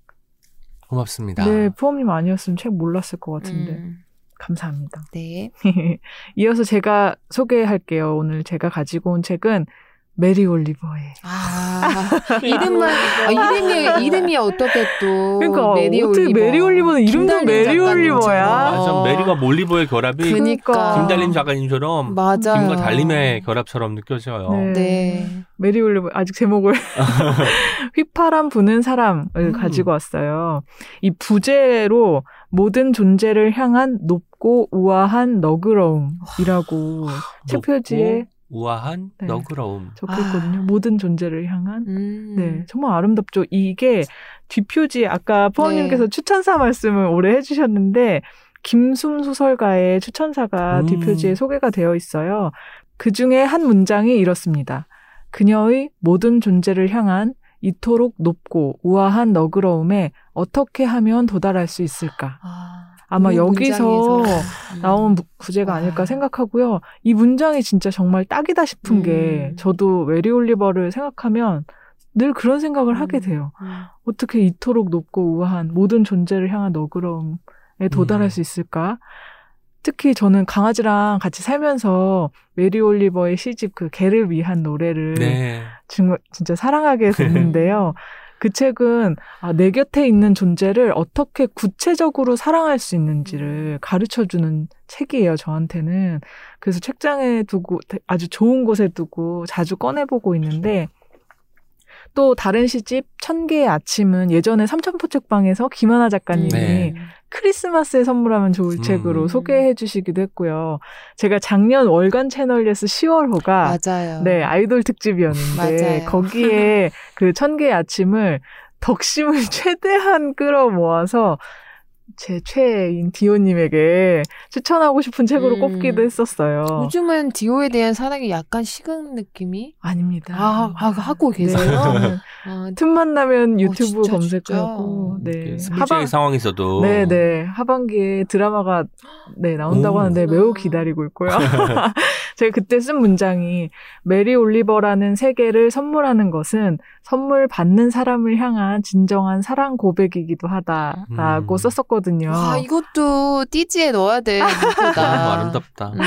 [SPEAKER 1] 고맙습니다.
[SPEAKER 2] 푸엄님 아니었으면 책 몰랐을 것 같은데
[SPEAKER 3] 음,
[SPEAKER 2] 감사합니다.
[SPEAKER 3] 네. <laughs>
[SPEAKER 2] 이어서 제가 소개할게요. 오늘 제가 가지고 온 책은 메리 올리버의
[SPEAKER 3] 아, <laughs> 이름만, 아, 이름이, 이름이 어떻게 또.
[SPEAKER 2] 그러니까
[SPEAKER 3] 메리
[SPEAKER 2] 어떻게
[SPEAKER 3] 올리버.
[SPEAKER 2] 메리 올리버는 이름도 메리. 올리버야?
[SPEAKER 1] 맞아
[SPEAKER 3] 어.
[SPEAKER 1] 메리가 올리버의 결합이
[SPEAKER 3] 그니까.
[SPEAKER 1] 김달님 작가님처럼
[SPEAKER 3] 맞아요.
[SPEAKER 1] 김과 달림의 결합처럼 느껴져요.
[SPEAKER 2] 네.
[SPEAKER 3] 네.
[SPEAKER 2] 메리 올리버 아직 제목을 <laughs> 휘파람 부는 사람을
[SPEAKER 1] 음.
[SPEAKER 2] 가지고 왔어요. 이 부제로 모든 존재를 향한 높고 우아한 너그러움이라고 책 표지에
[SPEAKER 1] 우아한
[SPEAKER 2] 네.
[SPEAKER 1] 너그러움.
[SPEAKER 2] 적혀 있거든요. 모든 존재를 향한
[SPEAKER 3] 음.
[SPEAKER 2] 네, 정말 아름답죠. 이게 뒷표지 아까 포원님께서
[SPEAKER 3] 네.
[SPEAKER 2] 추천사 말씀을 오래 해주셨는데 김숨 소설가의 추천사가
[SPEAKER 1] 음.
[SPEAKER 2] 뒷표지에 소개가 되어 있어요. 그 중에 한 문장이 이렇습니다. 그녀의 모든 존재를 향한 이토록 높고 우아한 너그러움에 어떻게 하면 도달할 수 있을까?
[SPEAKER 3] 아,
[SPEAKER 2] 아마
[SPEAKER 3] 이
[SPEAKER 2] 여기서. <laughs>
[SPEAKER 3] 음.
[SPEAKER 2] 나온 무- 구제가
[SPEAKER 3] 와.
[SPEAKER 2] 아닐까 생각하고요. 이 문장이 진짜 정말 딱이다 싶은 게
[SPEAKER 3] 음.
[SPEAKER 2] 저도 메리 올리버를 생각하면 늘 그런 생각을 하게
[SPEAKER 3] 음.
[SPEAKER 2] 돼요.
[SPEAKER 3] 음.
[SPEAKER 2] 어떻게 이토록 높고 우아한 모든 존재를 향한 너그러움에 도달할
[SPEAKER 1] 음.
[SPEAKER 2] 수 있을까? 특히 저는 강아지랑 같이 살면서 메리 올리버의 시집 그 개를 위한 노래를
[SPEAKER 1] 네.
[SPEAKER 2] 정말 진짜 사랑하게 됐는데요. <laughs> 그 책은 아, 내 곁에 있는 존재를 어떻게 구체적으로 사랑할 수 있는지를 가르쳐 주는 책이에요, 저한테는. 그래서 책장에 두고 아주 좋은 곳에 두고 자주 꺼내보고 있는데 또 다른 시집 천 개의 아침은 예전에 삼천포 책방에서 김하나 작가님이
[SPEAKER 1] 네.
[SPEAKER 2] 크리스마스에 선물하면 좋을
[SPEAKER 1] 음.
[SPEAKER 2] 책으로 소개해 주시기도 했고요. 제가 작년 월간 채널에서 10월호가
[SPEAKER 3] 맞아요.
[SPEAKER 2] 네, 아이돌 특집이었는데
[SPEAKER 3] 맞아요.
[SPEAKER 2] 거기에 <laughs> 그 천 개의 아침을 덕심을 <laughs> 최대한 끌어 모아서 제 최애인 디오님에게 추천하고 싶은 책으로
[SPEAKER 3] 음.
[SPEAKER 2] 꼽기도 했었어요.
[SPEAKER 3] 요즘은 디오에 대한 사랑이 약간 식은 느낌이
[SPEAKER 2] 아닙니다.
[SPEAKER 3] 아, 아, 하고
[SPEAKER 2] 네.
[SPEAKER 3] 계세요. 아, <laughs>
[SPEAKER 2] 틈만 나면 유튜브
[SPEAKER 3] 진짜,
[SPEAKER 2] 검색하고
[SPEAKER 3] 진짜.
[SPEAKER 2] 네
[SPEAKER 1] 스물제의 상황에서도
[SPEAKER 2] 네 네 하반기에 드라마가 네 나온다고
[SPEAKER 1] 오.
[SPEAKER 2] 하는데 매우 기다리고 있고요. <laughs> 제가 그때 쓴 문장이 메리 올리버라는 세계를 선물하는 것은 선물 받는 사람을 향한 진정한 사랑 고백이기도 하다라고
[SPEAKER 1] 음.
[SPEAKER 2] 썼었거든요.
[SPEAKER 3] 와, 이것도 띠지에 넣어야 돼. <laughs>
[SPEAKER 1] 너무
[SPEAKER 3] 이쁘다.
[SPEAKER 1] 아름답다.
[SPEAKER 3] 음.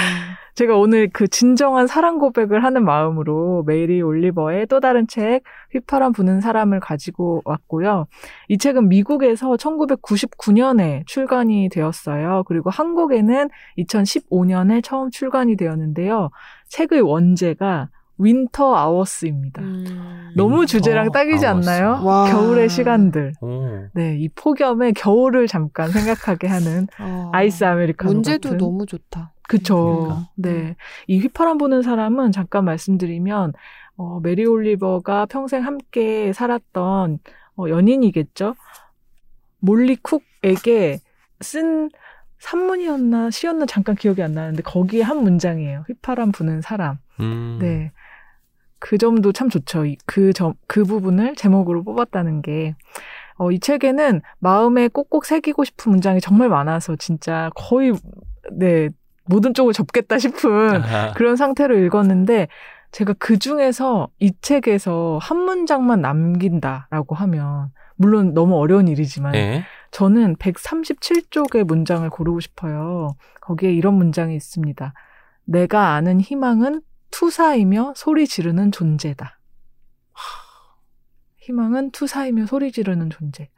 [SPEAKER 2] 제가 오늘 그 진정한 사랑 고백을 하는 마음으로 메리 올리버의 또 다른 책 휘파람 부는 사람을 가지고 왔고요. 이 책은 미국에서 1999년에 출간이 되었어요. 그리고 한국에는 2015년에 처음 출간이 되었는데요. 책의 원제가 Winter Hours입니다.
[SPEAKER 3] 음.
[SPEAKER 2] 너무 주제랑 딱이지
[SPEAKER 1] Hours.
[SPEAKER 2] 않나요?
[SPEAKER 3] 와.
[SPEAKER 2] 겨울의 시간들.
[SPEAKER 1] 오.
[SPEAKER 2] 네, 이 폭염에 겨울을 잠깐 생각하게 하는 <laughs>
[SPEAKER 3] 어.
[SPEAKER 2] 아이스 아메리카노
[SPEAKER 3] 문제도
[SPEAKER 2] 같은.
[SPEAKER 3] 너무 좋다.
[SPEAKER 2] 그쵸.
[SPEAKER 1] 그러니까.
[SPEAKER 2] 네. 이 휘파람 부는 사람은 잠깐 말씀드리면, 어, 메리 올리버가 평생 함께 살았던, 어, 연인이겠죠? 몰리 쿡에게 쓴 산문이었나 시였나 잠깐 기억이 안 나는데 거기에 한 문장이에요. 휘파람 부는 사람.
[SPEAKER 1] 음.
[SPEAKER 2] 네. 그 점도 참 좋죠. 이- 그 점, 그 부분을 제목으로 뽑았다는 게. 어, 이 책에는 마음에 꼭꼭 새기고 싶은 문장이 정말 많아서 진짜 거의, 네, 모든 쪽을 접겠다 싶은
[SPEAKER 1] 아하.
[SPEAKER 2] 그런 상태로 읽었는데 제가 그 중에서 이 책에서 한 문장만 남긴다라고 하면 물론 너무 어려운 일이지만
[SPEAKER 1] 네.
[SPEAKER 2] 저는 137쪽의 문장을 고르고 싶어요. 거기에 이런 문장이 있습니다. 내가 아는 희망은 투사이며 소리 지르는 존재다. 희망은 투사이며 소리 지르는 존재.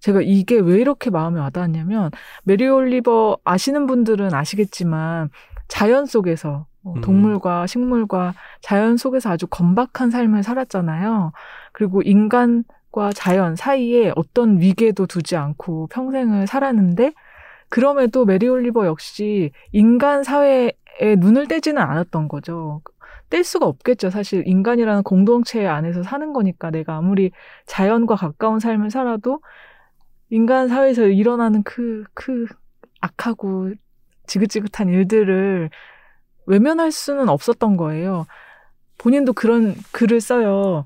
[SPEAKER 2] 제가 이게 왜 이렇게 마음에 와닿았냐면 메리 올리버 아시는 분들은 아시겠지만 자연 속에서 어,
[SPEAKER 1] 음.
[SPEAKER 2] 동물과 식물과 자연 속에서 아주 검박한 삶을 살았잖아요. 그리고 인간과 자연 사이에 어떤 위계도 두지 않고 평생을 살았는데 그럼에도 메리 올리버 역시 인간 사회에 눈을 떼지는 않았던 거죠. 뗄 수가 없겠죠. 사실 인간이라는 공동체 안에서 사는 거니까 내가 아무리 자연과 가까운 삶을 살아도 인간 사회에서 일어나는 그, 그 악하고 지긋지긋한 일들을 외면할 수는 없었던 거예요. 본인도 그런 글을 써요.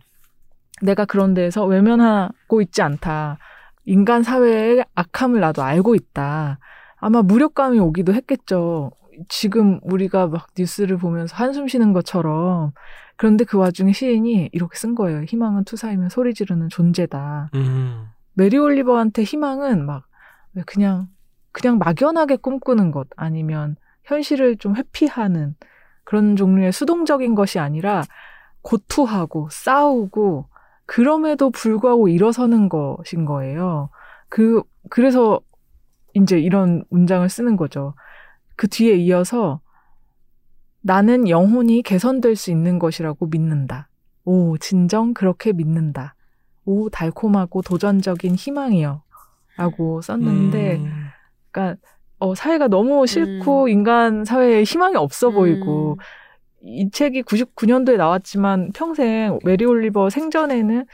[SPEAKER 2] 내가 그런 데에서 외면하고 있지 않다. 인간 사회의 악함을 나도 알고 있다. 아마 무력감이 오기도 했겠죠. 지금 우리가 막 뉴스를 보면서 한숨 쉬는 것처럼. 그런데 그 와중에 시인이 이렇게 쓴 거예요. 희망은 투사이면 소리 지르는 존재다.
[SPEAKER 1] 음.
[SPEAKER 2] 메리 올리버한테 희망은 막 그냥 그냥 막연하게 꿈꾸는 것 아니면 현실을 좀 회피하는 그런 종류의 수동적인 것이 아니라 고투하고 싸우고 그럼에도 불구하고 일어서는 것인 거예요. 그 그래서 이제 이런 문장을 쓰는 거죠. 그 뒤에 이어서 나는 영혼이 개선될 수 있는 것이라고 믿는다. 오, 진정 그렇게 믿는다. 오, 달콤하고 도전적인 희망이요. 라고 썼는데,
[SPEAKER 1] 음.
[SPEAKER 2] 그러니까, 어, 사회가 너무 싫고, 인간 사회에 희망이 없어
[SPEAKER 3] 음.
[SPEAKER 2] 보이고, 이 책이 99년도에 나왔지만 평생 메리 올리버 생전에는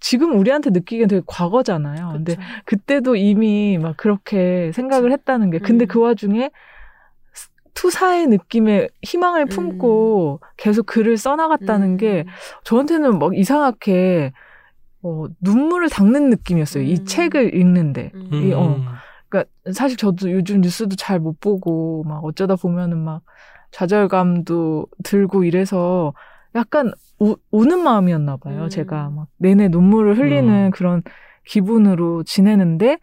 [SPEAKER 2] 지금 우리한테 느끼기엔 되게 과거잖아요. 근데
[SPEAKER 3] 그쵸.
[SPEAKER 2] 그때도 이미 막 그렇게 생각을 했다는 게. 근데
[SPEAKER 3] 음.
[SPEAKER 2] 그 와중에 투사의 느낌의 희망을 품고 계속 글을 써나갔다는
[SPEAKER 3] 음.
[SPEAKER 2] 게 저한테는 막 이상하게 어, 눈물을 닦는 느낌이었어요. 이
[SPEAKER 3] 음.
[SPEAKER 2] 책을 읽는데.
[SPEAKER 3] 음.
[SPEAKER 2] 이, 어. 그러니까 사실 저도 요즘 뉴스도 잘 못 보고 막 어쩌다 보면은 막 좌절감도 들고 이래서 약간 우, 우는 마음이었나 봐요.
[SPEAKER 3] 음.
[SPEAKER 2] 제가 막 내내 눈물을 흘리는
[SPEAKER 1] 음.
[SPEAKER 2] 그런 기분으로 지내는데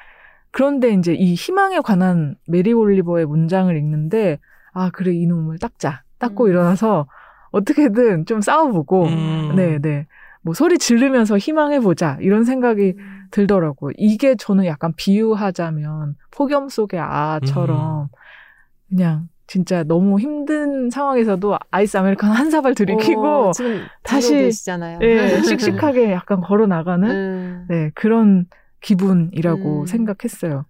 [SPEAKER 2] 그런데 이제 이 희망에 관한 메리 올리버의 문장을 읽는데 아 그래 눈물을 닦자 닦고
[SPEAKER 3] 음.
[SPEAKER 2] 일어나서 어떻게든 좀 싸워보고
[SPEAKER 1] 음.
[SPEAKER 2] 네, 네. 뭐 소리 지르면서 희망해보자. 이런 생각이
[SPEAKER 3] 음.
[SPEAKER 2] 들더라고요. 이게 저는 약간 비유하자면 폭염 속의 아아처럼 그냥 진짜 너무 힘든 상황에서도 아이스 아메리카노 한 사발 들이키고
[SPEAKER 3] 어, 지금
[SPEAKER 2] 다시-. 예, 씩씩하게 약간 걸어 나가는
[SPEAKER 3] 음.
[SPEAKER 2] 네, 그런 기분이라고
[SPEAKER 3] 음.
[SPEAKER 2] 생각했어요.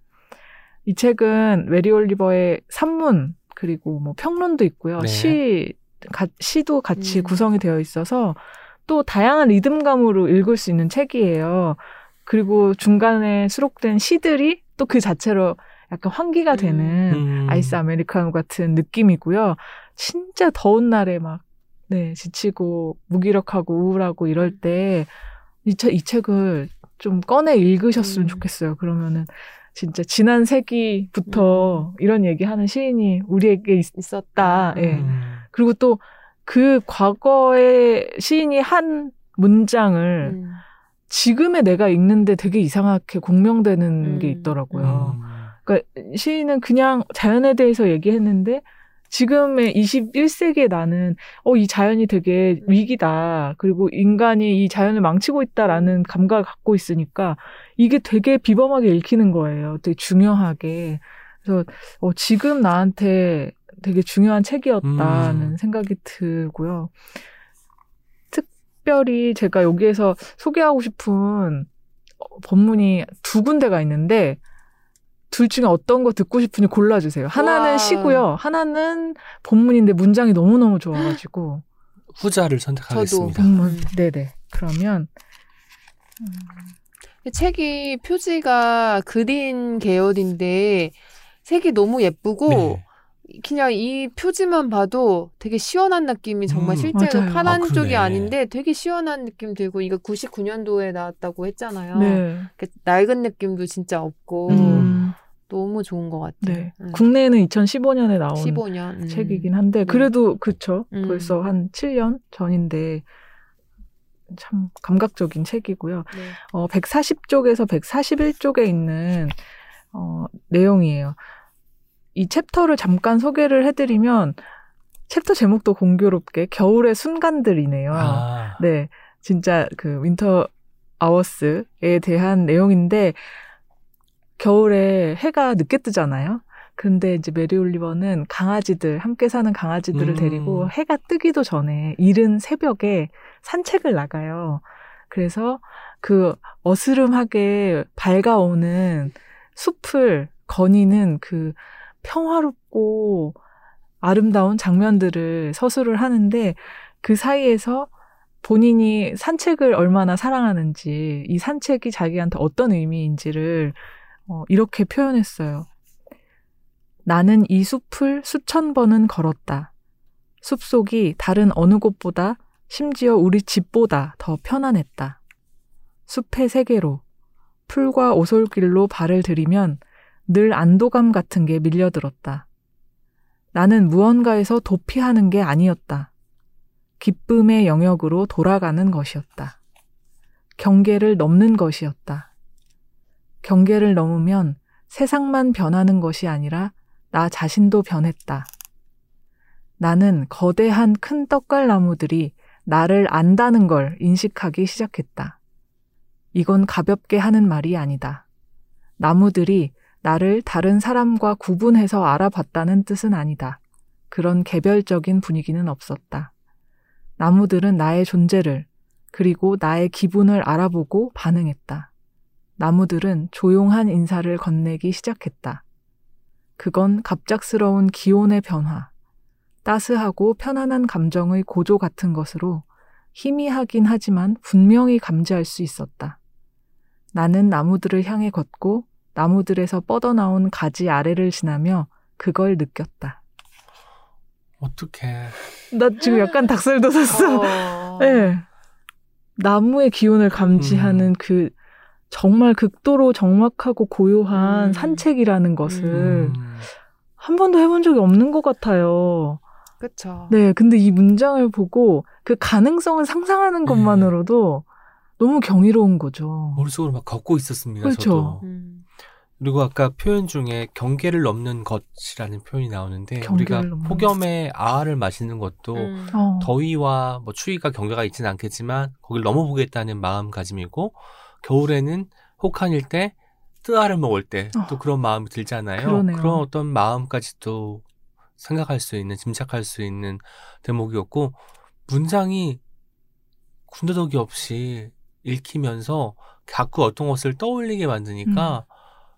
[SPEAKER 2] 이 책은 메리 올리버의 산문 그리고 뭐 평론도 있고요.
[SPEAKER 1] 네.
[SPEAKER 2] 시 가- 시도 같이
[SPEAKER 3] 음.
[SPEAKER 2] 구성이 되어 있어서 또 다양한 리듬감으로 읽을 수 있는 책이에요. 그리고 중간에 수록된 시들이 또 그 자체로 약간 환기가
[SPEAKER 3] 음.
[SPEAKER 2] 되는
[SPEAKER 1] 음.
[SPEAKER 2] 아이스 아메리카노 같은 느낌이고요. 진짜 더운 날에 막, 네, 지치고 무기력하고 우울하고 이럴 때, 이, 책- 이 책을 좀 꺼내 읽으셨으면
[SPEAKER 3] 음.
[SPEAKER 2] 좋겠어요. 그러면은, 진짜 지난 세기부터 이런 얘기 하는 시인이 우리에게 있,
[SPEAKER 3] 있었다.
[SPEAKER 2] 예.
[SPEAKER 1] 음.
[SPEAKER 2] 그리고 또 그 과거에 시인이 한 문장을
[SPEAKER 3] 음.
[SPEAKER 2] 지금의 내가 읽는데 되게 이상하게 공명되는
[SPEAKER 3] 음.
[SPEAKER 2] 게 있더라고요.
[SPEAKER 1] 음.
[SPEAKER 2] 그러니까 시인은 그냥 자연에 대해서 얘기했는데 지금의 21세기의 나는 어 이 자연이 되게 위기다. 그리고 인간이 이 자연을 망치고 있다라는 감각을 갖고 있으니까 이게 되게 비범하게 읽히는 거예요. 되게 중요하게. 그래서 어 지금 나한테 되게 중요한 책이었다는
[SPEAKER 1] 음.
[SPEAKER 2] 생각이 들고요. 특별히 제가 여기에서 소개하고 싶은 어, 본문이 두 군데가 있는데 둘 중에 어떤 거 듣고 싶으니 골라주세요. 하나는
[SPEAKER 3] 우와.
[SPEAKER 2] 시고요. 하나는 본문인데 문장이 너무너무 좋아가지고 <laughs>
[SPEAKER 1] 후자를 선택하겠습니다.
[SPEAKER 2] 본문.
[SPEAKER 3] 음.
[SPEAKER 2] 네네. 그러면
[SPEAKER 3] 이 책이 표지가 그린 계열인데 색이 너무 예쁘고
[SPEAKER 1] 네.
[SPEAKER 3] 그냥 이 표지만 봐도 되게 시원한 느낌이 정말
[SPEAKER 1] 음.
[SPEAKER 3] 실제로
[SPEAKER 2] 맞아요.
[SPEAKER 3] 파란
[SPEAKER 1] 아,
[SPEAKER 3] 쪽이. 아닌데 되게 시원한 느낌 들고 이거 99년도에 나왔다고 했잖아요.
[SPEAKER 2] 네.
[SPEAKER 3] 낡은 느낌도 진짜 없고
[SPEAKER 2] 음,
[SPEAKER 3] 너무 좋은 것 같아요.
[SPEAKER 2] 네.
[SPEAKER 3] 음.
[SPEAKER 2] 국내에는 2015년에 나온
[SPEAKER 3] 15년 음.
[SPEAKER 2] 책이긴 한데
[SPEAKER 3] 네.
[SPEAKER 2] 그래도 그쵸.
[SPEAKER 3] 음.
[SPEAKER 2] 벌써 한 7년 전인데 참 감각적인 책이고요.
[SPEAKER 3] 네.
[SPEAKER 2] 어, 140쪽에서 141쪽에 있는 어, 내용이에요. 이 챕터를 잠깐 소개를 해드리면 챕터 제목도 공교롭게 겨울의 순간들이네요.
[SPEAKER 1] 아.
[SPEAKER 2] 네, 진짜 그 winter 아워스에 대한 내용인데 겨울에 해가 늦게 뜨잖아요. 근데 이제 메리 올리버는 강아지들 함께 사는 강아지들을
[SPEAKER 1] 음.
[SPEAKER 2] 데리고 해가 뜨기도 전에 이른 새벽에 산책을 나가요. 그래서 그 어스름하게 밝아오는 숲을 거니는 그 평화롭고 아름다운 장면들을 서술을 하는데 그 사이에서 본인이 산책을 얼마나 사랑하는지 이 산책이 자기한테 어떤 의미인지를 어, 이렇게 표현했어요. 나는 이 숲을 수천 번은 걸었다. 숲속이 다른 어느 곳보다 심지어 우리 집보다 더 편안했다. 숲의 세계로 풀과 오솔길로 발을 들이면 늘 안도감 같은 게 밀려들었다. 나는 무언가에서 도피하는 게 아니었다. 기쁨의 영역으로 돌아가는 것이었다. 경계를 넘는 것이었다. 경계를 넘으면 세상만 변하는 것이 아니라 나 자신도 변했다. 나는 거대한 큰 떡갈나무들이 나를 안다는 걸 인식하기 시작했다. 이건 가볍게 하는 말이 아니다. 나무들이 나를 다른 사람과 구분해서 알아봤다는 뜻은 아니다. 그런 개별적인 분위기는 없었다. 나무들은 나의 존재를, 그리고 나의 기분을 알아보고 반응했다. 나무들은 조용한 인사를 건네기 시작했다. 그건 갑작스러운 기온의 변화, 따스하고 편안한 감정의 고조 같은 것으로 희미하긴 하지만 분명히 감지할 수 있었다. 나는 나무들을 향해 걷고 나무들에서 뻗어나온 가지 아래를 지나며 그걸 느꼈다.
[SPEAKER 1] 어떡해.
[SPEAKER 2] 나 지금 약간 <laughs> 닭살 돋았어.
[SPEAKER 3] 어.
[SPEAKER 2] 네. 나무의 기운을 감지하는
[SPEAKER 1] 음.
[SPEAKER 2] 그 정말 극도로 적막하고 고요한
[SPEAKER 3] 음.
[SPEAKER 2] 산책이라는 것을
[SPEAKER 1] 음.
[SPEAKER 2] 한 번도 해본 적이 없는 것 같아요.
[SPEAKER 3] 그쵸.
[SPEAKER 2] 네, 근데 이 문장을 보고 그 가능성을 상상하는
[SPEAKER 1] 네.
[SPEAKER 2] 것만으로도 너무 경이로운 거죠.
[SPEAKER 1] 머릿속으로 막 걷고 있었습니다.
[SPEAKER 2] 그렇죠.
[SPEAKER 1] 저도.
[SPEAKER 3] 음.
[SPEAKER 1] 그리고 아까 표현 중에 경계를 넘는 것이라는 표현이 나오는데 우리가 폭염에 아를 마시는 것도
[SPEAKER 3] 음.
[SPEAKER 2] 어.
[SPEAKER 1] 더위와 뭐 추위가 경계가 있지는 않겠지만 거길 넘어보겠다는 마음가짐이고 겨울에는 혹한일 때 뜨아를 먹을 때또
[SPEAKER 2] 어.
[SPEAKER 1] 그런 마음이 들잖아요.
[SPEAKER 2] 그러네요.
[SPEAKER 1] 런 어떤 마음까지도 생각할 수 있는 짐작할 수 있는 대목이었고 문장이 군더더기 없이 읽히면서 자꾸 어떤 것을 떠올리게 만드니까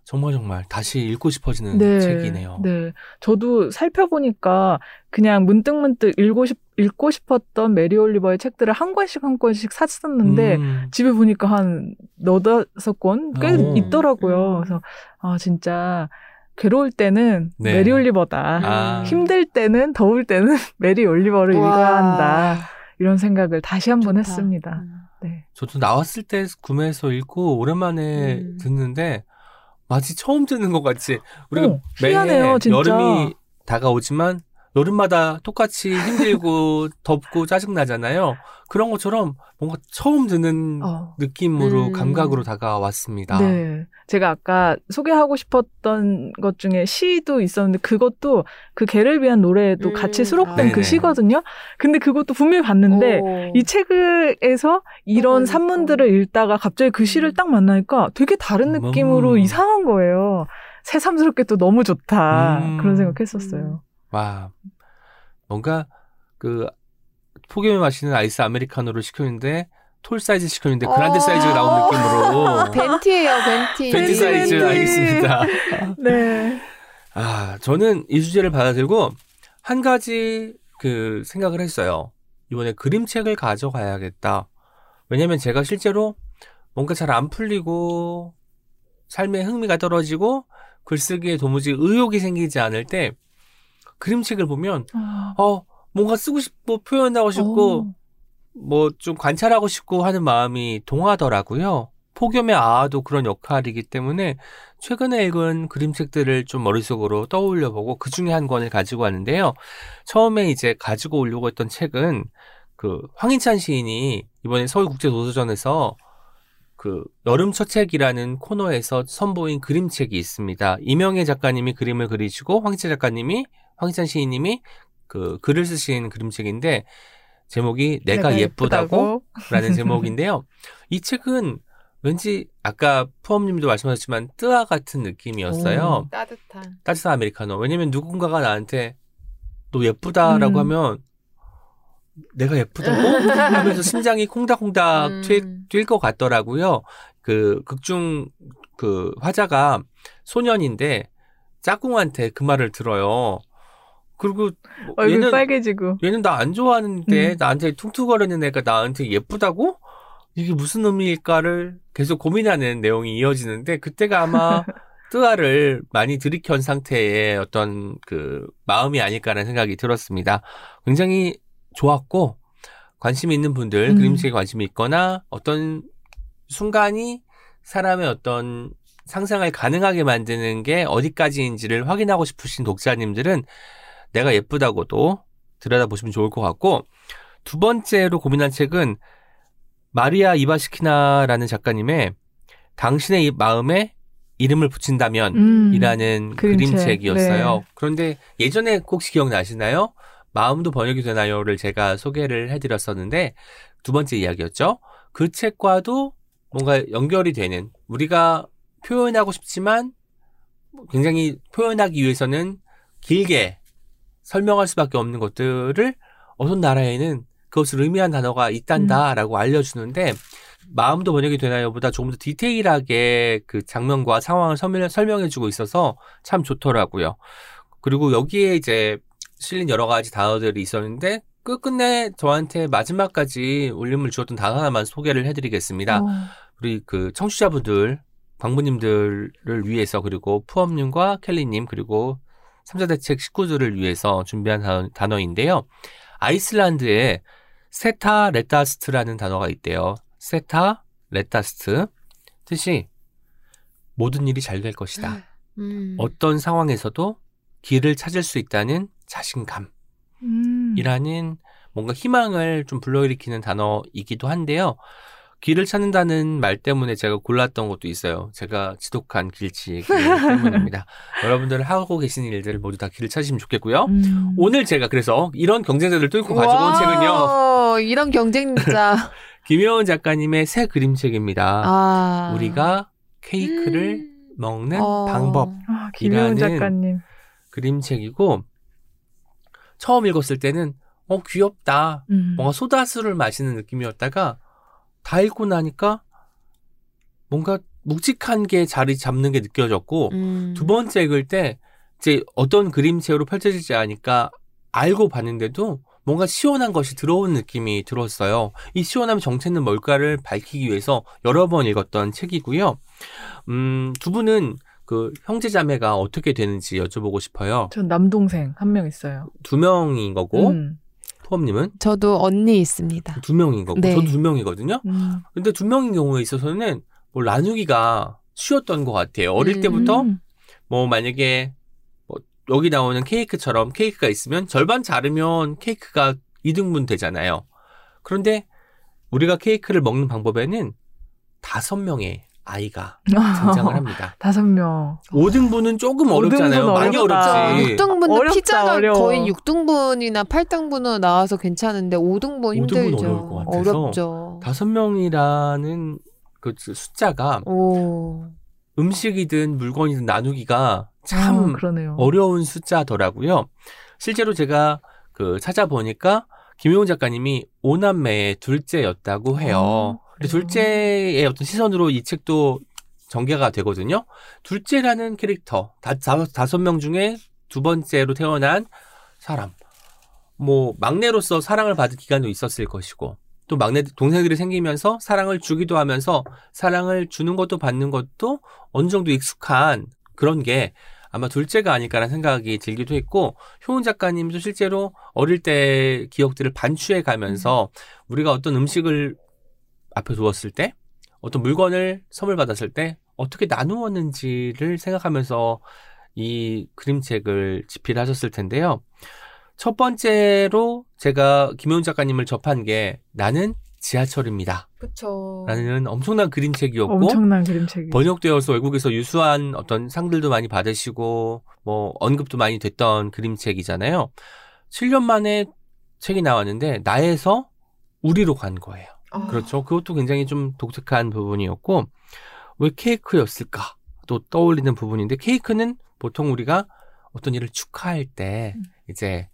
[SPEAKER 1] 정말 정말 다시 읽고 싶어지는 책이네요.
[SPEAKER 2] 네. 저도 살펴보니까 그냥 문득 문득 읽고, 싶, 읽고 싶었던 메리 올리버의 책들을 한 권씩 한 권씩 샀었는데
[SPEAKER 1] 음,
[SPEAKER 2] 집에 보니까 한 너다섯 권꽤
[SPEAKER 1] 오.
[SPEAKER 2] 있더라고요.
[SPEAKER 3] 음.
[SPEAKER 2] 그래서 아 진짜 괴로울 때는
[SPEAKER 1] 네.
[SPEAKER 2] 메리 올리버다.
[SPEAKER 1] 아.
[SPEAKER 2] 힘들 때는 더울 때는 <laughs> 메리 올리버를
[SPEAKER 3] 우와.
[SPEAKER 2] 읽어야 한다. 이런 생각을 다시 한번
[SPEAKER 3] 좋다.
[SPEAKER 2] 했습니다.
[SPEAKER 3] 음.
[SPEAKER 2] 네.
[SPEAKER 1] 저도 나왔을 때 구매해서 읽고 오랜만에
[SPEAKER 3] 음.
[SPEAKER 1] 듣는데 마치 처음 듣는 것 같이 우리가
[SPEAKER 2] 어,
[SPEAKER 1] 매해
[SPEAKER 2] 희한해요, 진짜.
[SPEAKER 1] 여름이 다가오지만 여름마다 똑같이 힘들고 <laughs> 덥고 짜증 나잖아요. 그런 것처럼 뭔가 처음 듣는
[SPEAKER 2] 어.
[SPEAKER 1] 느낌으로
[SPEAKER 3] 음.
[SPEAKER 1] 감각으로 다가왔습니다.
[SPEAKER 2] 네. 제가 아까 소개하고 싶었던 것 중에 시도 있었는데 그것도 그 개를 위한 노래에도
[SPEAKER 3] 음.
[SPEAKER 2] 같이 수록된
[SPEAKER 1] 네네.
[SPEAKER 2] 그 시거든요. 근데 그것도 분명히 봤는데
[SPEAKER 3] 오.
[SPEAKER 2] 이 책에서 이런
[SPEAKER 3] 보니까.
[SPEAKER 2] 산문들을 읽다가 갑자기 그 시를
[SPEAKER 3] 음.
[SPEAKER 2] 딱 만나니까 되게 다른
[SPEAKER 1] 음.
[SPEAKER 2] 느낌으로 이상한 거예요. 새삼스럽게 또 너무 좋다.
[SPEAKER 1] 음.
[SPEAKER 2] 그런 생각했었어요.
[SPEAKER 1] 와 뭔가 그 폭염에 마시는 아이스 아메리카노를 시켰는데 tall 사이즈 시켰는데 grande
[SPEAKER 3] 어.
[SPEAKER 1] 사이즈가 나온 느낌으로
[SPEAKER 3] venti예요, <laughs>
[SPEAKER 1] venti. venti 사이즈
[SPEAKER 2] venti.
[SPEAKER 1] 알겠습니다. <laughs>
[SPEAKER 2] 네.
[SPEAKER 1] 아, 저는 이 주제를 받아들고 한 가지 그 생각을 했어요. 이번에 그림책을 가져가야겠다. 왜냐면 제가 실제로 뭔가 잘 안 풀리고 삶에 흥미가 떨어지고 글쓰기에 도무지 의욕이 생기지 않을 때 그림책을 보면 어, 뭔가 쓰고 싶고 표현하고 싶고
[SPEAKER 2] 어.
[SPEAKER 1] 뭐좀 관찰하고 싶고 하는 마음이 동하더라고요. 폭염의 아도 그런 역할이기 때문에 최근에 읽은 그림책들을 좀 머릿속으로 떠올려 보고 그 중에 한 권을 가지고 왔는데요. 처음에 이제 가지고 오려고 했던 책은 그 황인찬 시인이 이번에 서울국제도서전에서 그 여름 첫 책이라는 코너에서 선보인 그림책이 있습니다. 이명애 작가님이 그림을 그리시고 황인찬 작가님이 황인찬 시인님이 그 글을 쓰신 그림책인데 제목이 내가, 예쁘다고 라는 <laughs> 제목인데요. 이 책은 왠지 아까 푸엄님도 말씀하셨지만 뜨아 같은 느낌이었어요.
[SPEAKER 3] 따뜻한.
[SPEAKER 1] 따뜻한 아메리카노. 왜냐면 누군가가 나한테 너 예쁘다라고
[SPEAKER 2] 음.
[SPEAKER 1] 하면 내가 예쁘다고 하면서 <laughs> 심장이 콩닥콩닥
[SPEAKER 3] 음.
[SPEAKER 1] 뛸것 같더라고요. 그 극중 그 화자가 소년인데 짝꿍한테 그 말을 들어요. 그리고 뭐
[SPEAKER 2] 얼굴
[SPEAKER 1] 얘는
[SPEAKER 2] 빨개지고.
[SPEAKER 1] 얘는 나 안 좋아하는데
[SPEAKER 2] 음.
[SPEAKER 1] 나한테 퉁퉁거리는 애가 나한테 예쁘다고? 이게 무슨 의미일까를 계속 고민하는 내용이 이어지는데 그때가 아마 <laughs> 뜨아를 많이 들이켠 상태의 어떤 그 마음이 아닐까라는 생각이 들었습니다. 굉장히 좋았고 관심 있는 분들
[SPEAKER 2] 음.
[SPEAKER 1] 그림책에 관심이 있거나 어떤 순간이 사람의 어떤 상상을 가능하게 만드는 게 어디까지인지를 확인하고 싶으신 독자님들은 내가 예쁘다고도 들여다보시면 좋을 것 같고 두 번째로 고민한 책은 마리아 이바시키나라는 작가님의 당신의 이 마음에 이름을 붙인다면
[SPEAKER 2] 음.
[SPEAKER 1] 이라는
[SPEAKER 2] 그림책.
[SPEAKER 1] 그림책 이었어요.
[SPEAKER 2] 네.
[SPEAKER 1] 그런데 예전에 혹시 기억나시나요? 마음도 번역이 되나요를 제가 소개를 해드렸었는데 두 번째 이야기였죠. 그 책과도 뭔가 연결이 되는 우리가 표현하고 싶지만 굉장히 표현하기 위해서는 길게 설명할 수밖에 없는 것들을 어떤 나라에는 그것을 의미한 단어가 있단다라고 알려주는데 마음도 번역이 되나요보다 조금 더 디테일하게 그 장면과 상황을 설명- 설명해주고 있어서 참 좋더라고요. 그리고 여기에 이제 실린 여러 가지 단어들이 있었는데 끝끝내 저한테 마지막까지 울림을 주었던 단어 하나만 소개를 해드리겠습니다.
[SPEAKER 2] 어.
[SPEAKER 1] 우리 그 청취자분들, 광부님들을 위해서 그리고 프엄님과 캘리님 그리고 삼자대책 식구들을 위해서 준비한 단어, 단어 인데요. 아이슬란드에 þetta reddast라는 단어가 있대요. þetta reddast. 뜻이 모든 일이 잘 될 것이다.
[SPEAKER 3] 음.
[SPEAKER 1] 어떤 상황에서도 길을 찾을 수 있다는 자신감이라는
[SPEAKER 2] 음.
[SPEAKER 1] 뭔가 희망을 좀 불러일으키는 단어이기도 한데요. 길을 찾는다는 말 때문에 제가 골랐던 것도 있어요. 제가 지독한 길치기 <laughs> 때문입니다. 여러분들 하고 계신 일들 모두 다 길을 찾으시면 좋겠고요.
[SPEAKER 2] 음.
[SPEAKER 1] 오늘 제가 그래서 이런 경쟁자들을 뚫고 가지고 온 책은요.
[SPEAKER 3] 와, 이런 경쟁자. <laughs>
[SPEAKER 1] 김효은 작가님의 새 그림책입니다.
[SPEAKER 3] 아.
[SPEAKER 1] 우리가 케이크를
[SPEAKER 3] 음.
[SPEAKER 1] 먹는
[SPEAKER 3] 어.
[SPEAKER 1] 방법
[SPEAKER 2] 아,
[SPEAKER 1] 이라는
[SPEAKER 2] 작가님.
[SPEAKER 1] 그림책이고 처음 읽었을 때는 어 귀엽다.
[SPEAKER 2] 음.
[SPEAKER 1] 뭔가 소다수를 마시는 느낌이었다가 다 읽고 나니까 뭔가 묵직한 게 자리 잡는 게 느껴졌고
[SPEAKER 3] 음.
[SPEAKER 1] 두 번째 읽을 때 이제 어떤 그림체로 펼쳐질지 아니까 알고 봤는데도 뭔가 시원한 것이 들어온 느낌이 들었어요. 이 시원함 정체는 뭘까를 밝히기 위해서 여러 번 읽었던 책이고요. 음, 두 분은 그 형제 자매가 어떻게 되는지 여쭤보고 싶어요.
[SPEAKER 2] 전 남동생 한 명 있어요.
[SPEAKER 1] 두 명인 거고,
[SPEAKER 2] 음.
[SPEAKER 1] 포엄님은
[SPEAKER 3] 저도 언니 있습니다.
[SPEAKER 1] 두 명인 거고,
[SPEAKER 3] 네.
[SPEAKER 1] 저도 두 명이거든요.
[SPEAKER 2] 음.
[SPEAKER 1] 근데 두 명인 경우에 있어서는 뭐 나누기가 쉬웠던 것 같아요. 어릴 때부터
[SPEAKER 2] 음.
[SPEAKER 1] 뭐 만약에 뭐 여기 나오는 케이크처럼 케이크가 있으면 절반 자르면 케이크가 2등분 되잖아요. 그런데 우리가 케이크를 먹는 방법에는 다섯 명의 아이가 등장을 <laughs> 합니다.
[SPEAKER 2] 다섯 명.
[SPEAKER 1] 5등분은 조금 어렵잖아요.
[SPEAKER 2] 5등분
[SPEAKER 1] 많이
[SPEAKER 2] 어렵다.
[SPEAKER 1] 어렵지.
[SPEAKER 3] 6등분도
[SPEAKER 2] 어렵다,
[SPEAKER 3] 피자가
[SPEAKER 2] 어려워.
[SPEAKER 3] 거의 6등분이나 8등분으로 나와서 괜찮은데 5등분 힘들죠.
[SPEAKER 1] 어려울 것 같아서.
[SPEAKER 3] 어렵죠.
[SPEAKER 1] 다섯 명이라는 그 숫자가
[SPEAKER 3] 오.
[SPEAKER 1] 음식이든 물건이든 나누기가 참
[SPEAKER 2] 아, 그러네요.
[SPEAKER 1] 어려운 숫자더라고요. 실제로 제가 그 찾아보니까 김효은 작가님이 오남매의 둘째였다고 해요.
[SPEAKER 2] 아,
[SPEAKER 1] 근데? 둘째의 어떤 시선으로 이 책도 전개가 되거든요. 둘째라는 캐릭터, 다, 다섯 명 중에 두 번째로 태어난 사람. 뭐, 막내로서 사랑을 받을 기간도 있었을 것이고, 또 막내 동생들이 생기면서 사랑을 주기도 하면서 사랑을 주는 것도 받는 것도 어느 정도 익숙한 그런 게 아마 둘째가 아닐까라는 생각이 들기도 했고 효은 작가님도 실제로 어릴 때 기억들을 반추해 가면서 우리가 어떤 음식을 앞에 두었을 때 어떤 물건을 선물 받았을 때 어떻게 나누었는지를 생각하면서 이 그림책을 집필하셨을 텐데요. 첫 번째로 제가 김효은 작가님을 접한 게 나는 지하철입니다.
[SPEAKER 3] 그쵸.
[SPEAKER 1] 라는 엄청난 그림책이었고
[SPEAKER 2] 엄청난 그림책이.
[SPEAKER 1] 번역되어서 외국에서 유수한 어떤 상들도 많이 받으시고 뭐 언급도 많이 됐던 그림책이잖아요. 7년 만에 책이 나왔는데 나에서 우리로 간 거예요.
[SPEAKER 3] 아.
[SPEAKER 1] 그렇죠. 그것도 굉장히 좀 독특한 부분이었고 왜 케이크였을까? 또 떠올리는 부분인데 케이크는 보통 우리가 어떤 일을 축하할 때
[SPEAKER 2] 음.
[SPEAKER 1] 이제